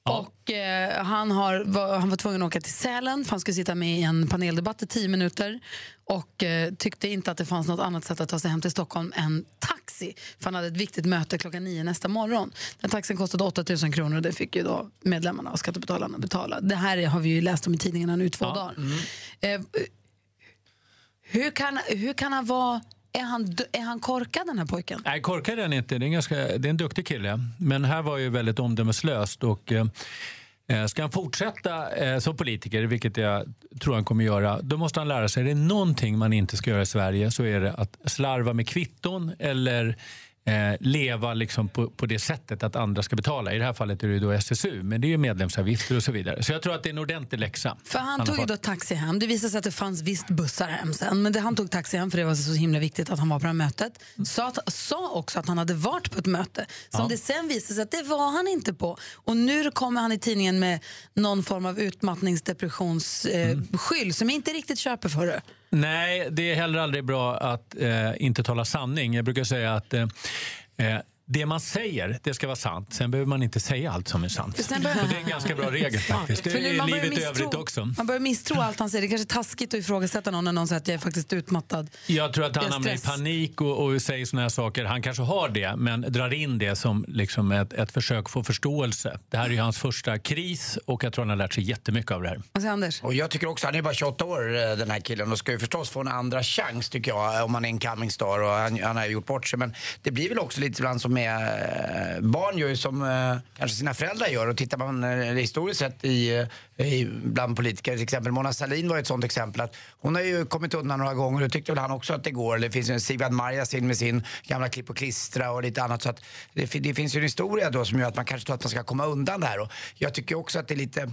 Och eh, han, har, var, han var tvungen att åka till Sälen för han skulle sitta med i en paneldebatt i tio minuter och eh, tyckte inte att det fanns något annat sätt att ta sig hem till Stockholm än taxi. För han hade ett viktigt möte klockan nio nästa morgon. Den taxin kostade 8 000 kronor och det fick ju då medlemmarna och skattebetalarna betala. Det här har vi ju läst om i tidningarna nu två dagar. Eh, hur, kan, hur kan han vara... Är han, är han korkad den här pojken? Nej, korkad är han inte. Det är, en ganska, det är en duktig kille. Men här var ju väldigt omdömeslöst. Och, eh, eh ska han fortsätta eh, som politiker, vilket jag tror han kommer göra, då måste han lära sig att det är någonting man inte ska göra i Sverige så är det att slarva med kvitton eller eh, leva liksom på, på det sättet att andra ska betala. I det här fallet är det då SSU, men det är ju medlemsavgifter och så vidare. Så jag tror att det är en ordentlig läxa. För han, tog ju då taxi hem. Det visade sig att det fanns visst bussar hem sen. Men det, han tog taxi hem för det var så himla viktigt att han var på det här mötet. Sa, sa också att han hade varit på ett möte som Ja. det sen visade sig att det var han inte på. Och nu kommer han i tidningen med någon form av utmattningsdepressionsskyll eh, skyll som jag inte riktigt köper för det. Nej, det är heller aldrig bra att eh, inte tala sanning. Jag brukar säga att eh, eh det man säger, det ska vara sant. Sen behöver man inte säga allt som är sant. Och det är en ganska bra regel faktiskt. Det är livet misstro- övrigt också. Man börjar misstro allt han säger. Det är kanske är taskigt att ifrågasätta någon när någon säger att jag är faktiskt utmattad. Jag tror att han hamnar i panik och, och säger såna här saker. Han kanske har det, men drar in det som liksom ett, ett försök att få förståelse. Det här är ju hans första kris och jag tror han har lärt sig jättemycket av det här. Säger Anders? Och jag tycker också, han är bara 28 år eh, den här killen och ska ju förstås få en andra chans tycker jag om han är en coming star och han, han har gjort bort sig. Men det blir väl också lite ibland som med eh, barn gör ju som eh, kanske sina föräldrar gör och tittar man eh, historiskt sett i, i, bland politiker till exempel Mona Sahlin var ett sånt exempel att hon har ju kommit undan några gånger och tyckte väl han också att det går. Det finns ju en Sigvard Marjasin med sin gamla klipp och klistra och lite annat så att det, det finns ju en historia då som gör att man kanske tror att man ska komma undan det här och jag tycker också att det är lite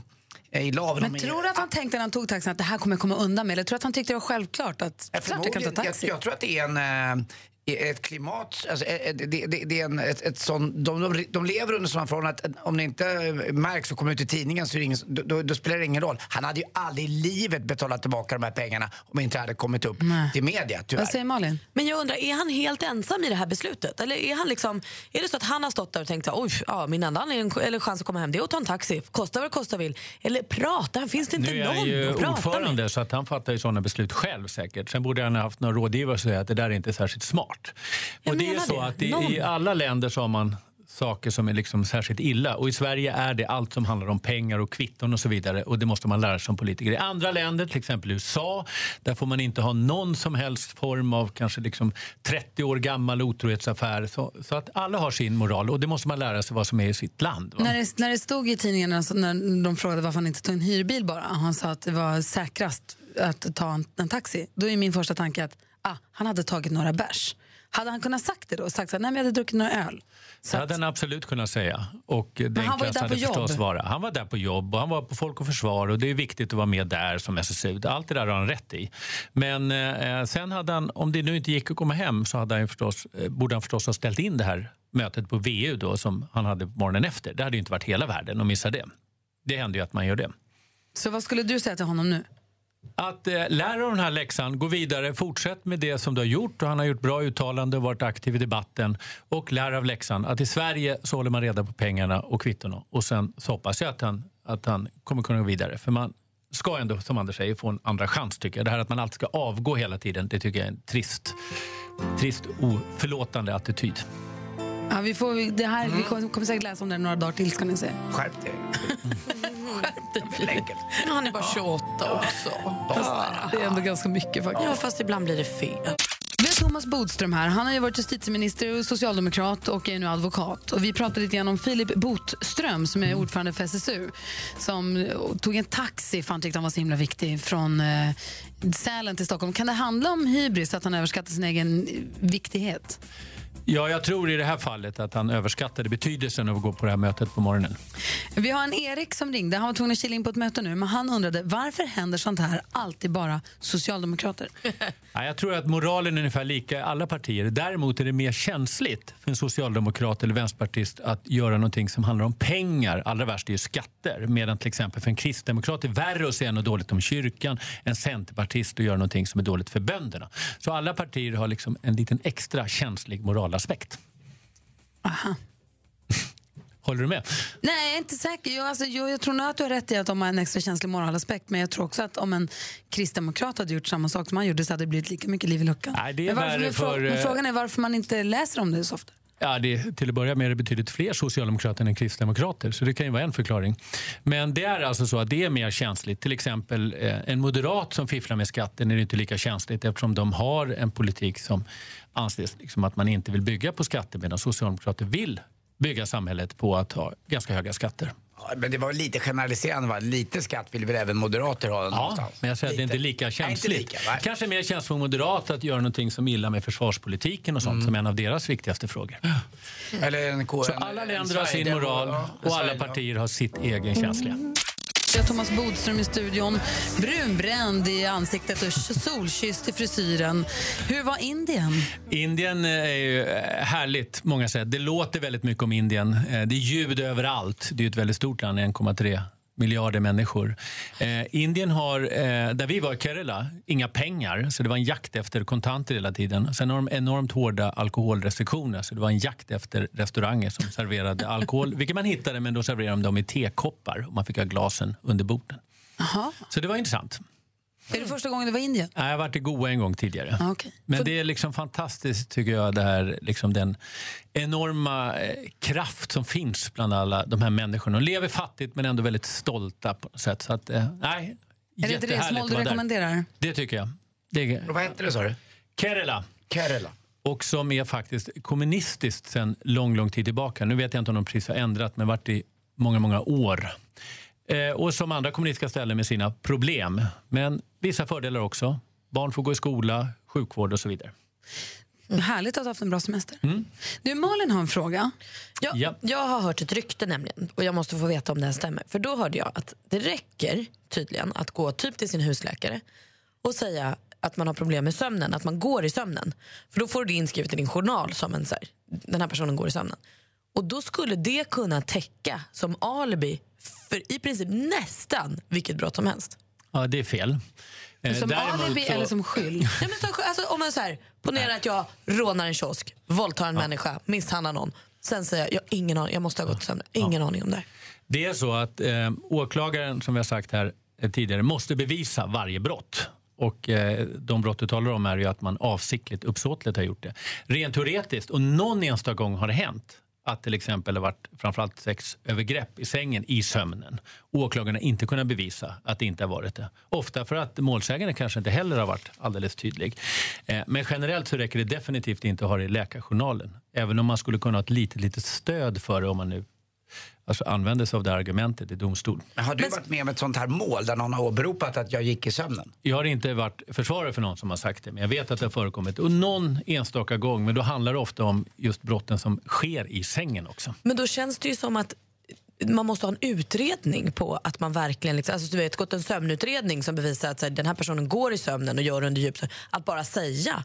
i Men tror du att han tänkte när han tog taxin att det här kommer jag komma undan med? Eller tror du att han tyckte det var självklart att Ja, klart jag kan ta taxi? Jag, jag tror att det är en... eh, ett klimat, alltså, eh, det, det, det är en, ett, ett sån, de, de, de lever under sådana förhållanden att om det inte eh, märks och kommer ut i tidningen så är det ingen, då, då, då spelar det ingen roll. Han hade ju aldrig i livet betalat tillbaka de här pengarna om det inte hade kommit upp till media, tyvärr. Vad säger Malin? Men jag undrar, är han helt ensam i det här beslutet? Eller är, han liksom, är det så att han har stått där och tänkt här, oj, ja, min enda eller chans att komma hem det är att ta en taxi, kosta vad det kosta vill. Eller pratar han? Finns det inte Nu är någon han ju att prata med? ordförande så att han fattar ju sådana beslut själv säkert. Sen borde han ha haft någon rådgivare som säger att det där är inte särskilt smart. Jag och det är så det. att i, Någon. i alla länder så har man saker som är liksom särskilt illa. Och I Sverige är det allt som handlar om pengar och kvitton och så vidare. Och Det måste man lära sig som politiker. I andra länder, till exempel USA, där får man inte ha någon som helst form av kanske liksom 30 år gammal otrohetsaffär. Så, så att alla har sin moral och det måste man lära sig vad som är i sitt land. Va? När det, när det stod i tidningen alltså, när de frågade varför han inte tog en hyrbil bara, han sa att det var säkrast att ta en, en taxi, då är min första tanke att ah, han hade tagit några bärs. Hade han kunnat sagt det då? Sagt nej, men jag hade druckit några öl. Det hade han absolut kunnat säga. Och det han var ju där på jobb. vara. Han var där på jobb och han var på Folk och Försvar och det är viktigt att vara med där som SSU. Allt det där har han rätt i. Men eh, sen hade han, om det nu inte gick att komma hem så hade han förstås, eh, borde han förstås ha ställt in det här mötet på VU då, som han hade morgonen efter. Det hade inte varit hela världen att missa det. Det händer ju att man gör det. Så vad skulle du säga till honom nu? Att eh, lära av den här läxan, gå vidare, fortsätt med det som du har gjort. Och han har gjort bra uttalanden och varit aktiv i debatten. Och lär av läxan att i Sverige så håller man reda på pengarna och kvittorna. Och sen så hoppas jag att han, att han kommer kunna gå vidare. För man ska ändå, som Anders säger, få en andra chans tycker jag. Det här att man alltid ska avgå hela tiden, det tycker jag är en trist, trist oförlåtande attityd. Ja, vi, får, det här, vi kommer, kommer säkert läsa om det några dagar till. Ska ni se. Skärp dig. Han är bara 28 också. Det är ändå ganska mycket faktiskt. Ja, fast ibland blir det fel. Vi har Thomas Bodström här. Han har ju varit justitieminister och socialdemokrat och är nu advokat. Och vi pratade lite grann om Filip Botström som är ordförande för SSU som tog en taxi för han tyckte han var så himla viktig från eh, Sälen till Stockholm. Kan det handla om hybris, att han överskattar sin egen viktighet? Ja, jag tror i det här fallet att han överskattade betydelsen av att gå på det här mötet på morgonen. Vi har en Erik som ringde. Han var tvungen att kila in på ett möte nu. Men han undrade varför händer sånt här alltid bara socialdemokrater? Ja, jag tror att moralen är ungefär lika i alla partier. Däremot är det mer känsligt för en socialdemokrat eller vänsterpartist att göra någonting som handlar om pengar. Allra värst är ju skatter. Medan till exempel för en kristdemokrat är det värre att säga något dåligt om kyrkan. En centerpartist att göra någonting som är dåligt för bönderna. Så alla partier har liksom en liten extra känslig moralaspekt. Aha. Håller du med? Nej, jag är inte säker. Jag, alltså, jag, jag tror nog att du har rätt i att de har en extra känslig moralaspekt. Men jag tror också att om en kristdemokrat hade gjort samma sak som han gjorde så hade det blivit lika mycket liv i luckan. Nej, det är men, varför, för, men eh, frågan är varför man inte läser om det så ofta. Ja, det är, till att börja med är det betydligt fler socialdemokrater än kristdemokrater, så det kan ju vara en förklaring. Men det är alltså så att det är mer känsligt. Till exempel eh, en moderat som fifflar med skatten är det inte lika känsligt eftersom de har en politik som anses liksom att man inte vill bygga på skatter medan socialdemokrater vill bygga samhället på att ha ganska höga skatter. Ja, men det var lite generaliserande va? Lite skatt vill väl även moderater ha Ja, någonstans? men jag säger att det är inte lika Nej, inte känsligt. lika. Kanske mer känsligt för moderat att göra någonting som illa med försvarspolitiken och sånt Mm. som en av deras viktigaste frågor. Eller en Så alla länder har sin moral och alla partier har sitt egen känsliga. Vi har Thomas Bodström i studion. Brunbränd i ansiktet och solkysst i frisyren. Hur var Indien? Indien eh, är ju eh, härligt många sätt. Det låter väldigt mycket om Indien. Eh, det är ljud överallt. Det är ett väldigt stort land, 1,3 miljarder människor. Eh, Indien har, eh, där vi var i Kerala, inga pengar. Så det var en jakt efter kontanter hela tiden. Sen har de enormt hårda alkoholrestriktioner. Så det var en jakt efter restauranger som serverade alkohol. Vilket man hittade, men då serverade de dem i tekoppar. Och man fick ha glasen under borden. Aha. Så det var intressant. Är det första gången du var i Indien? Nej, Jag har varit i Goa en gång tidigare. Ah, okej. Men det är liksom fantastiskt tycker jag, det här, liksom den enorma eh, kraft som finns bland alla de här människorna. De lever fattigt men ändå väldigt stolta på något sätt. Så att, eh, nej, Är det ett jättehärligt resmål du vara där. rekommenderar? Det tycker jag. Det Vad hette det sa du? Kerala. Kerala. Och som är faktiskt kommunistiskt sedan lång, lång tid tillbaka. Nu vet jag inte om de precis har ändrat, men varit i många, många år. Eh, och som andra kommunistiska ställen med sina problem. Men vissa fördelar också. Barn får gå i skola, sjukvård och så vidare. Härligt att du har haft en bra semester. Mm. Du, Malin har en fråga. Ja, Ja. Jag har hört ett rykte nämligen och jag måste få veta om det här stämmer. För då hörde jag att det räcker tydligen att gå typ till sin husläkare och säga att man har problem med sömnen, att man går i sömnen. För då får du det inskrivet i din journal som en så här, den här personen går i sömnen. Och då skulle det kunna täcka som alibi för i princip nästan vilket brott som helst. Ja, det är fel. Eh, Som däremot alibi så- eller som skyld? Ja, men så, alltså, om man så här, ponera att jag rånar en kiosk, våldtar en människa, misshandlar någon. Sen säger jag, jag har ingen aning, jag måste ha gått sömn. Ingen aning om det. Det är så att eh, åklagaren, som vi har sagt här eh, tidigare, måste bevisa varje brott. Och eh, De brott du talar om är ju att man avsiktligt, uppsåtligt har gjort det. Rent teoretiskt, och någon enstaka gång har det hänt att till exempel det varit framförallt sexövergrepp i sängen i sömnen. Åklagarna inte kunnat bevisa att det inte har varit det. Ofta för att målsäganden kanske inte heller har varit alldeles tydlig. Eh, men generellt så räcker det definitivt inte att ha det i läkarjournalen. Även om man skulle kunna ha ett litet, litet stöd för det om man nu alltså använder sig av det argumentet i domstol. Men har du varit med om ett sånt här mål där någon har åberopat att jag gick i sömnen? Jag har inte varit försvarare för någon som har sagt det, men jag vet att det har förekommit. Och någon enstaka gång, men då handlar det ofta om just brotten som sker i sängen också. Men då känns det ju som att man måste ha en utredning på att man verkligen, liksom, alltså du vet, gått en sömnutredning som bevisar att så här, den här personen går i sömnen och gör under djup. Att bara säga "Äh,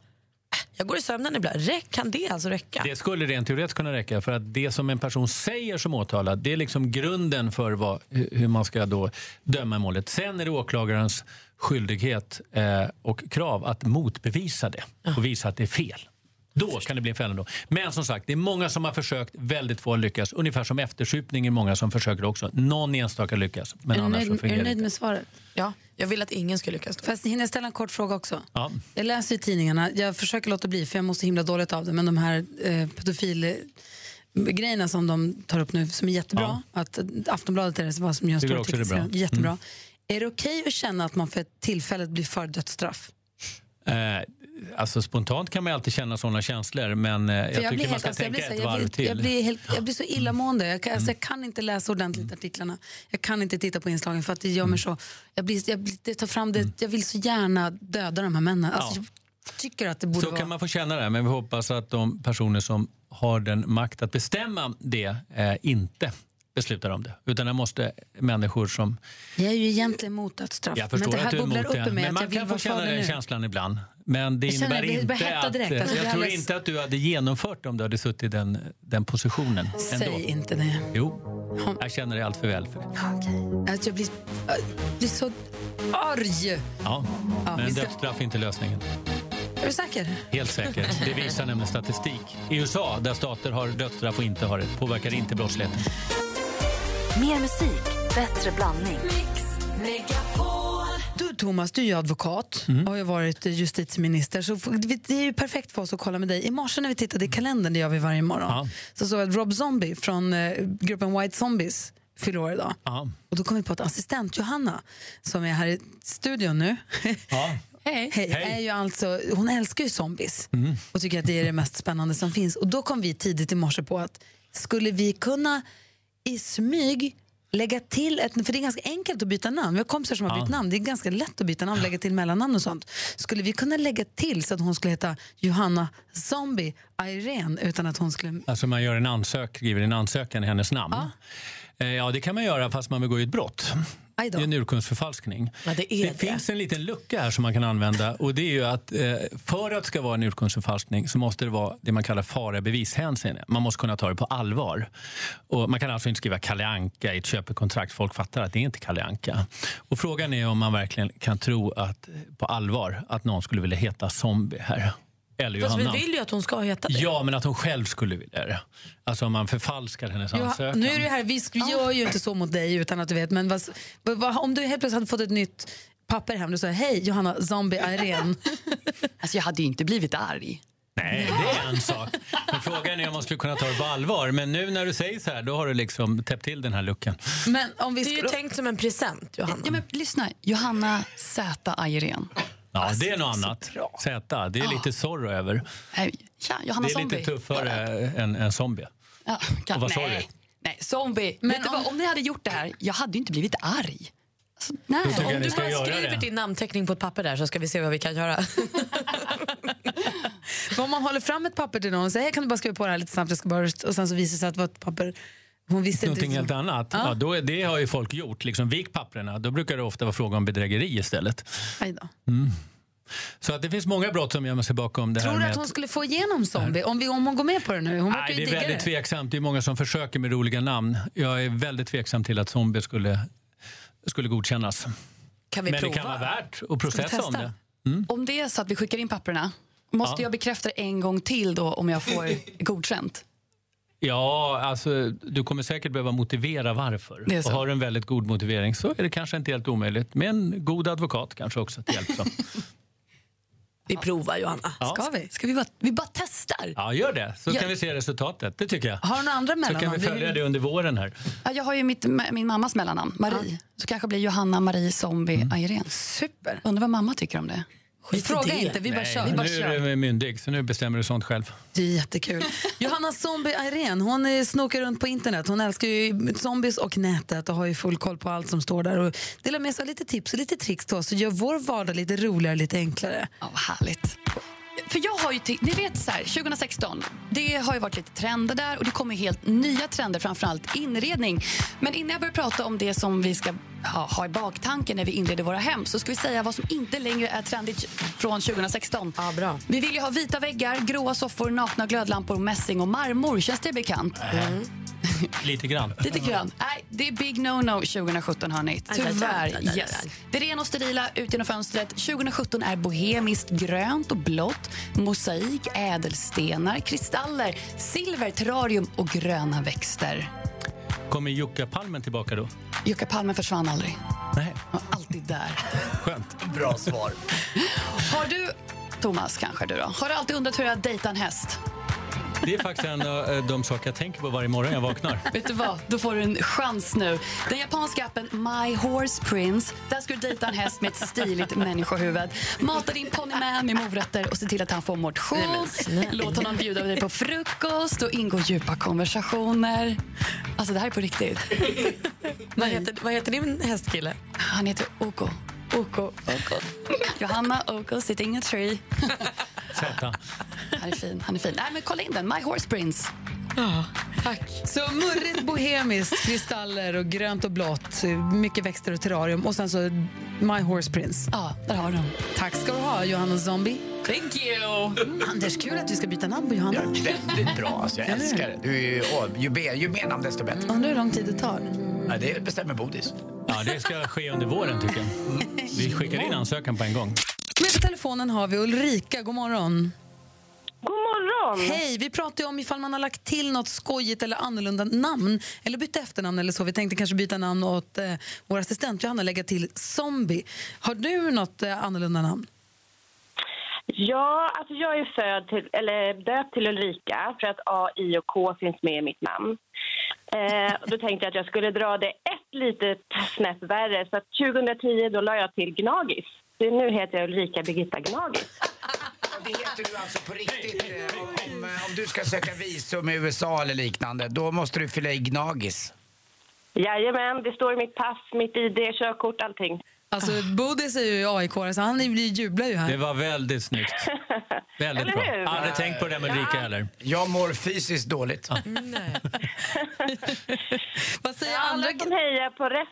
jag går i sömnen ibland, Räck, kan det alltså räcka? Det skulle rent teoretiskt kunna räcka för att det som en person säger som åtalad det är liksom grunden för vad, hu- hur man ska då döma i målet. Sen är det åklagarens skyldighet eh, och krav att motbevisa det och visa att det är fel. Då kan det bli en fällande dom. Men som sagt, det är många som har försökt, väldigt få har lyckats. Ungefär som eftersupning är många som försöker också. Någon enstaka lyckas, men är, du annars nöjd, så är fungerar du det nöjd med svaret? Ja, jag vill att ingen ska lyckas. Fast hinner jag ställa en kort fråga också? Ja. Jag läser i tidningarna, jag försöker låta bli för jag så himla dåligt av det, men de här eh, pedofil grejerna som de tar upp nu som är jättebra, att eh, Aftonbladet är det vad som gör en stor det är artikel, bra. Mm. jättebra. Är det okej att känna att man för tillfället blir för dödsstraff? Eh, alltså spontant kan man alltid känna sådana känslor men eh, jag, För tycker man helt- ska alltså, jag tänka blir ett så- jag varv till. Jag blir, helt, jag blir så illamående. Jag kan, alltså, Mm. jag kan inte läsa ordentligt artiklarna. Jag kan inte titta på inslagen för att det gör mig så... Jag, blir, jag, det tar fram det, jag vill så gärna döda de här männen. Alltså, Mm. Ja. Jag tycker att det borde Så vara... kan man få känna det, men vi hoppas att de personer som har den makt att bestämma det eh, inte beslutar om det. Utan det måste människor som... Jag är ju egentligen emot dödsstraff. Jag förstår men det här att du är emot det. Men jag man kan få känna den nu. känslan ibland. Men det innebär jag inte att... direkt. Alltså, jag tror alldeles- inte att du hade genomfört det om du hade suttit i den, den positionen. Säg ändå. inte det. Jo, jag känner dig allt för väl för det. Att jag blir, jag blir så arg. Ja, Ja, men ska- dödsstraff är inte lösningen. Är du säker? Helt säker. Det visar nämligen statistik. I USA, där stater har dödsstraff och inte har det, påverkar inte brottsligheten. Mer musik, bättre blandning. Du Thomas, du är ju advokat Mm. och har ju varit justitieminister. Så det är ju perfekt för oss att kolla med dig. I morse när vi tittade i kalendern, det gör vi varje morgon, Ja. så såg jag att Rob Zombie från eh, gruppen White Zombies fyller år idag. Ja. Och då kom vi på att assistent Johanna, som är här i studion nu, Ja. Hej. Hej. Är ju alltså, hon älskar ju zombies Mm. och tycker att det är det mest spännande som finns. Och Då kom vi tidigt i morse på att skulle vi kunna i smyg lägga till ett, för det är ganska enkelt att byta namn. Vi har kompisar som har Ja. bytt namn. Det är ganska lätt att byta namn, lägga till mellannamn och sånt. Skulle vi kunna lägga till så att hon skulle heta Johanna Zombie Irene utan att hon skulle... Alltså man gör en ansök, skriver en ansökan i hennes namn. Ja. ja, det kan man göra fast man begår ju ett brott. Det är en urkundsförfalskning. Ja, det är det. finns en liten lucka här som man kan använda och det är att eh, för att det ska vara en urkundsförfalskning så måste det vara det man kallar fara bevishänseende. Man måste kunna ta det på allvar. Och man kan alltså inte skriva Kalle Anka i ett köpekontrakt. Folk fattar att det är inte Kalle Anka. Och frågan är om man verkligen kan tro att, på allvar att någon skulle vilja heta Zombie här. Eller Fast vi Johanna. vill ju att hon ska heta det. Ja, men att hon själv skulle vilja det. Alltså om man förfalskar hennes Ja, ansökan. nu är det här, vi sk- gör ju inte så mot dig utan att du vet, men vad, vad, om du helt plötsligt hade fått ett nytt papper hem och sa hej Johanna Zombie Irene. Alltså jag hade ju inte blivit arg. Nej, det är en sak. Men frågan är om man skulle kunna ta det på allvar. Men nu när du säger så här, då har du liksom täppt till den här luckan. Men om vi Det är ju tänkt som en present, Johanna. Ja, men lyssna, Johanna Z. Irene. Ja, det är något annat. Z, det är lite Zorro över. Johanna Det är lite tuffare än en zombie. Ja, kan, Och nej, nej, zombie. Men om- vad, om ni hade gjort det här, jag hade ju inte blivit arg. Alltså, nej. Om du ska bara skriver det. din namnteckning på ett papper där så ska vi se vad vi kan göra. Om man håller fram ett papper till någon och säger kan du bara skriva på det här lite snabbt jag ska bara, och sen så visar det sig att det var ett papper hon visste Någonting inte. helt annat. Ja. då är, det har ju folk gjort. Liksom, vik papperna. Då brukar det ofta vara fråga om bedrägeri istället. Aj. Mm. Så att det finns många brott som gömmer sig bakom det Tror här du med att hon skulle få igenom zombie om, vi, om hon går med på det nu? Hon Nej, det är väldigt det. tveksamt. Det är många som försöker med roliga namn. Jag är väldigt tveksam till att zombie skulle, skulle godkännas. Kan vi Men prova? det kan vara värt att processa om det. Om det är så att vi skickar in papperna, måste Ja. jag bekräfta det en gång till då om jag får godkänt? Ja, alltså, du kommer säkert behöva motivera varför. Det är så. Och har du en väldigt god motivering så är det kanske inte helt omöjligt. Med en god advokat kanske också till hjälp. Vi provar, Johanna. Ja. Ska vi? Ska vi bara, vi bara testar? Ja, gör det. Så Ja. kan vi se resultatet. Det tycker jag. Har du några andra Så kan mellannamn? vi följa det under våren här. Ja, jag har ju mitt, min mammas mellannamn, Marie. Så kanske blir Johanna Marie Zombie Mm. Irene. Super. Undrar vad mamma tycker om det. Fråga inte, vi bara Nej, kör. Vi bara nu kör. är du myndig, så nu bestämmer du sånt själv. Det är jättekul. Johanna Zombie Irene, hon eh, snokar runt på internet. Hon älskar ju zombies och nätet och har ju full koll på allt som står där. Och delar med sig av lite tips och lite tricks till oss och gör vår vardag lite roligare, lite enklare. Ja, vad härligt. För jag har ju, ni vet så här, 2016, det har ju varit lite trender där och det kommer helt nya trender, framförallt inredning. Men innan jag börjar prata om det som vi ska ha, ha i baktanken när vi inreder våra hem så ska vi säga vad som inte längre är trendigt från 2016. Ja, bra. Vi vill ju ha vita väggar, gråa soffor, nakna glödlampor, mässing och marmor. Känns det bekant? Lite grann. Lite grann. Nej, det är big no-no 2017, hörni. Tyvärr. Yes. Det rena och sterila ut genom fönstret. 2017 är bohemiskt grönt och blått. Mosaik, ädelstenar, kristaller, silver, terrarium och gröna växter. Kommer Jukkapalmen tillbaka då? Jukkapalmen försvann aldrig. Nej. Han var alltid där. Skönt. Bra svar. Har du, Thomas, kanske du då? Har du alltid undrat hur det är att dejta en häst? Det är faktiskt en av eh, de saker jag tänker på varje morgon jag vaknar. Vet du vad? Då får du en chans nu. Den japanska appen My Horse Prince. Där ska du dejta en häst med ett stiligt människohuvud. Mata din ponny med med morötter och se till att han får motion. Låt honom bjuda dig på frukost och ingå djupa konversationer. Alltså det här är på riktigt. Vad heter, vad heter din hästkille? Han heter Oko. Oko. Johanna Oko sitting a tree. Han är fin. Han är fin. Nej, men kolla in den. My Horse Prince. Ja, tack. Så murrigt bohemiskt, kristaller och grönt och blått, mycket växter och terrarium och sen så My Horse Prince. Ja, där har du den. Tack ska du ha, Johanna Zombie. Thank you! Mm, Anders, kul att vi ska byta namn på Johanna. Ja, väldigt bra. Alltså, jag älskar det. Du är ju, ju, mer, ju mer namn desto bättre. Undrar hur lång tid det tar. Ja, det bestämmer Bodis. Ja, det ska ske under våren tycker jag. Vi skickar in ansökan på en gång. Med på telefonen har vi Ulrika. God morgon. Morgon! Hej! Vi pratade om ifall man har lagt till något skojigt eller annorlunda namn eller bytt efternamn eller så. Vi tänkte kanske byta namn åt eh, vår assistent Johanna och lägga till Zombie. Har du något eh, annorlunda namn? Ja, alltså jag är född till, eller döpt till Ulrika för att A, I och K finns med i mitt namn. Eh, och då tänkte jag att jag skulle dra det ett litet snäpp värre. Så att 2010 då la jag till Gnagis. Så nu heter jag Ulrika Birgitta Gnagis. Det heter du alltså på riktigt. eh, Om, om, eh, om du ska söka visum i USA eller liknande, då måste du fylla i Gnagis. Jajamän, det står i mitt pass, mitt ID, körkort, allting. Alltså, Bodis är ju aik så han jublar ju här. Det var väldigt snyggt. Väldigt Eller bra. hur? Aldrig tänkt på det med Ulrika heller. Jag mår fysiskt dåligt. Vad säger alla som hejar på rätt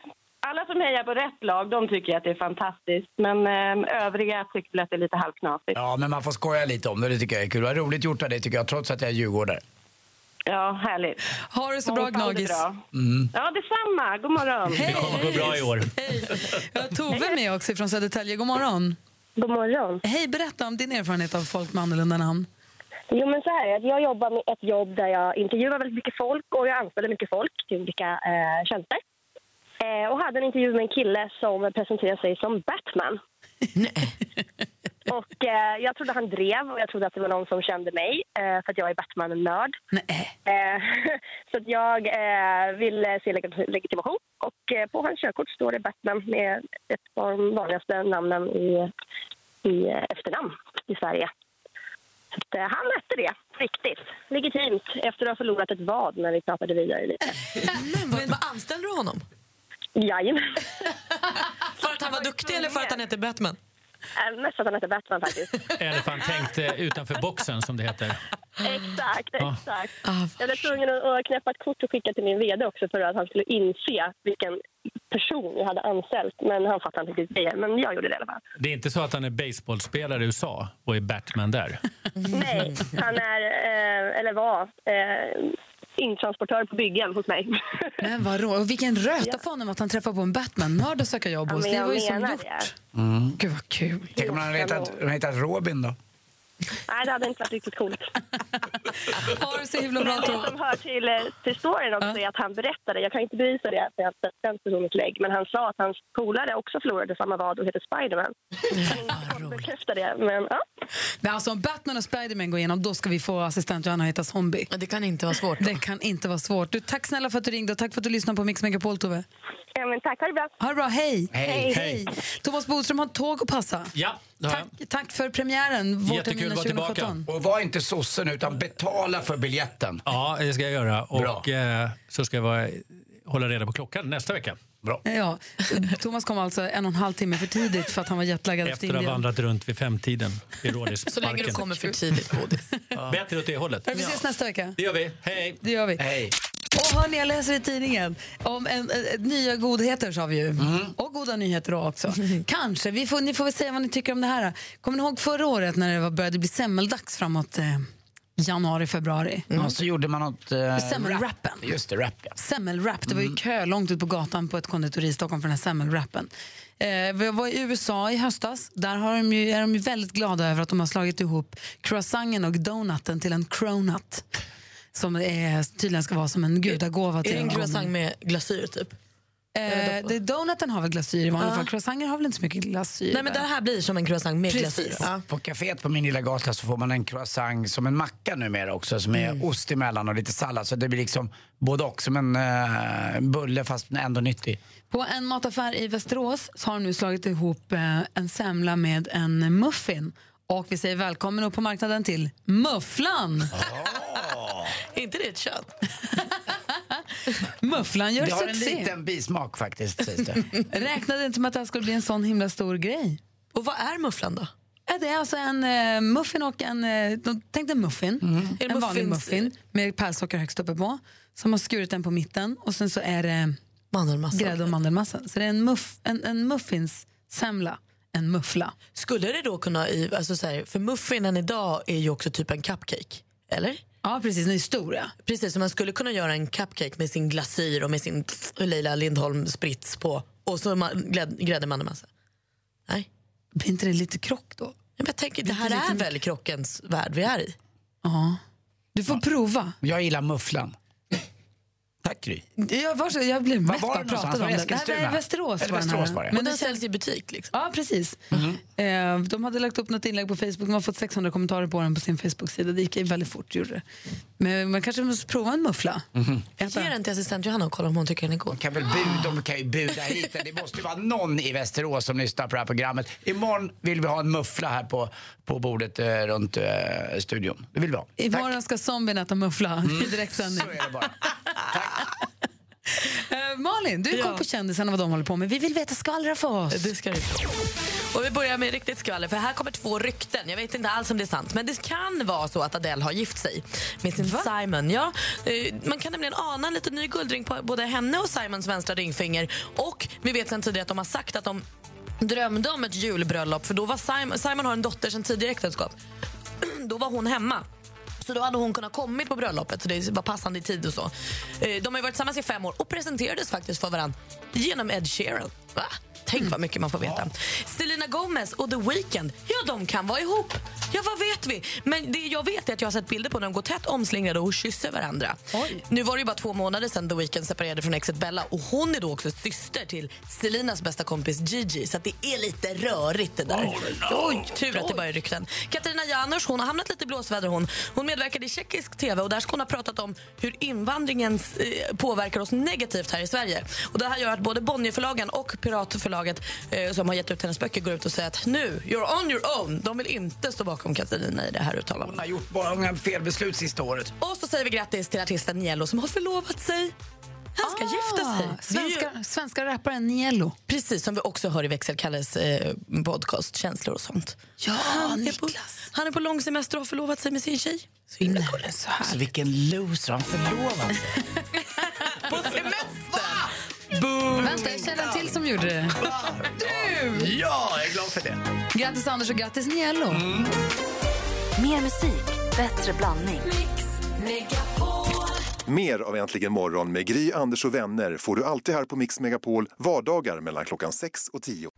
alla som hejar på rätt lag, de tycker att det är fantastiskt. Men eh, övriga tycker väl att det är lite halvknasigt. Ja, men man får skoja lite om det. Det tycker jag är kul. Det var roligt gjort av dig tycker jag, trots att jag är djurgårdare. Ja, härligt. Ha det så bra, Gnagis. bra. Mm. Ja, detsamma. God morgon. Det kommer gå bra i år. Vi har Tove med också från Södertälje. God morgon. God morgon. Hej, berätta om din erfarenhet av folk med annorlunda namn. Jo, men så här är det. Jag jobbar med ett jobb där jag intervjuar väldigt mycket folk och jag anställer mycket folk till olika eh, tjänster. Eh, och hade en intervju med en kille som presenterade sig som Batman. och eh, jag trodde han drev och jag trodde att det var någon som kände mig eh, för att jag är Batman-nörd. Eh, så att jag eh, ville se leg- legitimation och eh, på hans körkort står det Batman med ett av de vanligaste namnen i, i eh, efternamn i Sverige. Så att, eh, han mätte det, riktigt. Legitimt, efter att ha förlorat ett vad när vi pratade vidare lite. Men vad, vad anställde du honom? Jajamän. För att han var duktig eller för att han heter Batman? Äh, Mest att han heter Batman faktiskt. Eller för han tänkte utanför boxen som det heter. Exakt, exakt. Jag blev tvungen att att knäppa ett kort och skicka till min vd också för att han skulle inse vilken person jag hade anställt. Men han fattade inte riktigt grejen, men jag gjorde det i alla fall. Det är inte så att han är baseballspelare i USA och är Batman där. Nej, han är, eh, eller var, eh, intransportör på byggen hos mig. Men vad roligt. Och vilken röta för honom att han träffar på en Batman-nörd att söka jobb Ja, hos. men det jag var ju som gjort. det. Mm. Gud vad kul. Tänk om han hade hetat Robin då? Nej, det hade inte varit riktigt coolt. Ha det så himla bra, det som hör till, eh, till storyn också är att han berättade, jag kan inte bevisa det för jag har inte sett den personens lägg, men han sa att hans polare också förlorade samma vad och heter Spiderman. Kan bekräfta det, men ja. Men alltså om Batman och Spiderman går igenom, då ska vi få assistent Johanna heta zombie. Det kan inte vara svårt. Det kan inte vara svårt. Du, tack snälla för att du ringde och tack för att du lyssnade på Mix Megapol, Tove. ja men tack, ha det bra. Ha det bra, hej! Hej. hej. Thomas Bodström har tåg att passa. Ja, Tack, tack för premiären, Jättekul vårterminen att vara tillbaka. 2017. Och var inte sossen utan betala för biljetten. Ja, det ska jag göra. Och eh, så ska jag vara, hålla reda på klockan nästa vecka. Bra. Ja, Thomas kom alltså en och en halv timme för tidigt för att han var jetlaggad efter Efter att ha Indien. vandrat runt vid femtiden i Rådisparken. Så länge du kommer för tidigt, Bodis. Bättre åt det hållet. Vi ses nästa vecka. Det gör vi. Hej! Det gör vi. Hej. Och hörni, jag läser i tidningen om en, en, en, nya godheter sa vi ju. Och goda nyheter då också. Kanske. Vi får, ni får väl säga vad ni tycker om det här. Kommer ni ihåg förra året när det var, började bli semmeldags framåt eh, januari, februari? Ja, så gjorde man något... Eh, Semmelwrappen. rap. Just det, rap ja. Semmelwrap. Det var ju kö långt ut på gatan på ett konditori i Stockholm för den här semmelwrappen. Eh, vi var i USA i höstas. Där har de ju, är de ju väldigt glada över att de har slagit ihop croissanten och donuten till en cronut. Som är, tydligen ska vara som en gudagåva Är det en en croissant med glasyr typ? Eh, det, donuten har väl glasyr i vanliga Ja. fall. Croissanter har väl inte så mycket glasyr. Nej men det här blir som en croissant med Precis. glasyr. Ja. På kaféet på min lilla gata så får man en croissant som en macka numera också som är Mm. ost emellan och lite sallad. Så det blir liksom både och, som en eh, bulle fast ändå nyttig. På en mataffär i Västerås så har de nu slagit ihop eh, en semla med en muffin. Och vi säger välkommen upp på marknaden till Mufflan! Är inte det ett kön? Mufflan gör det har en succé. liten bismak faktiskt. Räknade inte med att det här skulle bli en sån himla stor grej. Och vad är mufflan då? Ja, det är alltså en eh, muffin och en... De- tänk dig en muffin. Det En vanlig muffins- muffin med pärlsocker högst uppe på. Som har skurit den på mitten och sen så är det Mandelmassa. grädde och mandelmassa. Så det är en, muff, en, en muffins semla. En muffla. Skulle det då kunna, alltså så här, för muffinen idag är ju också typ en cupcake, eller? Ja, precis. Den är stor, ja. Precis, så man skulle kunna göra en cupcake med sin glasyr och med sin Leila Lindholm sprits på och så ma- grädd- grädde mandelmassa. Nej. Blir inte det lite krock då? Men jag tänker, det här är mycket. väl krockens värld vi är i? Ja. Du får prova. Jag gillar mufflan. Tack Gry. Jag, var så, jag blev mest bara pratad om det det. Nej, Eskilstuna? det är Västerås Eller var den. Västerås var det. Men den det säljs i butik liksom? Ja, precis. Eh, de hade lagt upp något inlägg på Facebook. De har fått 600 kommentarer på den på sin Facebook-sida. Det gick väldigt fort. Gjorde det. Men man kanske måste prova en muffla. Ge den till assistent Johanna och kolla om hon tycker den är god. Kan väl bud, de kan ju buda hit den. Det måste ju vara någon i Västerås som lyssnar på det här programmet. Imorgon vill vi ha en muffla här på, på bordet eh, runt eh, studion. Det vill vi ha. Imorgon ska zombien äta muffla i direktsändning. Så är det bara. Eh, Malin, du Ja. koll på kändisarna vad de håller på med. Vi vill veta skvallra för oss. Det ska. Och vi börjar med riktigt skvaller, för här kommer två rykten. Jag vet inte alls om det är sant, men det kan vara så att Adele har gift sig med sin Simon. Ja, eh, man kan nämligen ana en liten ny guldring på både henne och Simons vänstra ringfinger. Och vi vet sen tidigare att de har sagt att de drömde om ett julbröllop, för då var Simon, Simon har en dotter sen tidigare äktenskap. då var hon hemma. Så då hade hon kunnat kommit på bröllopet, så det var passande i tid och så. Eh, De har ju varit tillsammans i fem år och presenterades faktiskt för varandra genom Ed Sheeran. Va? Tänk vad mycket man får veta. Selena Gomez och The Weeknd, ja de kan vara ihop. Ja, vad vet vi? Men det jag vet är att jag har sett bilder på när de går tätt omslingrade och kysser varandra. Nu var det ju bara två månader sedan The Weeknd separerade från exet Bella och hon är då också syster till Selinas bästa kompis Gigi, så att det är lite rörigt det där. Oj, tur att det bara är rykten. Katarina Janouch, hon har hamnat lite i blåsväder hon. Hon medverkade i tjeckisk tv och där ska hon ha pratat om hur invandringen eh, påverkar oss negativt här i Sverige. Och det här gör att både Bonnierförlagen och Piratförlaget eh, som har gett ut hennes böcker går ut och säger att nu, you're on your own. De vill inte stå bakom Katarina i det här uttalandet. Hon har gjort bara många felbeslut sista året. Och så säger vi grattis till artisten Niello som har förlovat sig. Han ska gifta sig. Är ju- Svenska, svenska rapparen Niello. Precis, som vi också hör i Växelkalles eh, podcast Känslor och sånt. Ja, han, är på, han är på lång semester och har förlovat sig med sin tjej. Så himla gulligt. Så. Så vilken loser, han förlovar sig. På semester! Vänta, jag känner en till som gjorde det. Du! Ja, jag är glad för det. Grattis Anders och grattis Niello. Mer musik, bättre blandning. Mer av Äntligen morgon med Gry, Anders och vänner får du alltid här på Mix Megapol vardagar mellan klockan 6 och 10.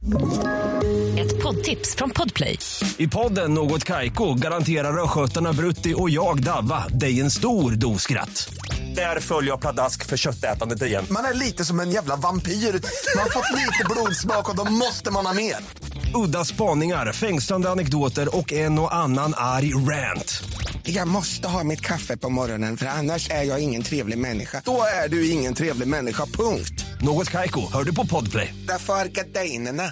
Ett poddtips från Podplay. I podden Något Kaiko garanterar östgötarna Brutti och jag, Davva, dig en stor dos skratt. Där följer jag pladask för köttätandet igen. Man är lite som en jävla vampyr. Man har fått lite blodsmak och då måste man ha mer. Udda spaningar, fängslande anekdoter och en och annan arg rant. Jag måste ha mitt kaffe på morgonen för annars är jag ingen trevlig människa. Då är du ingen trevlig människa, punkt. Något Kaiko, hör du på Podplay. Därför är gardinerna.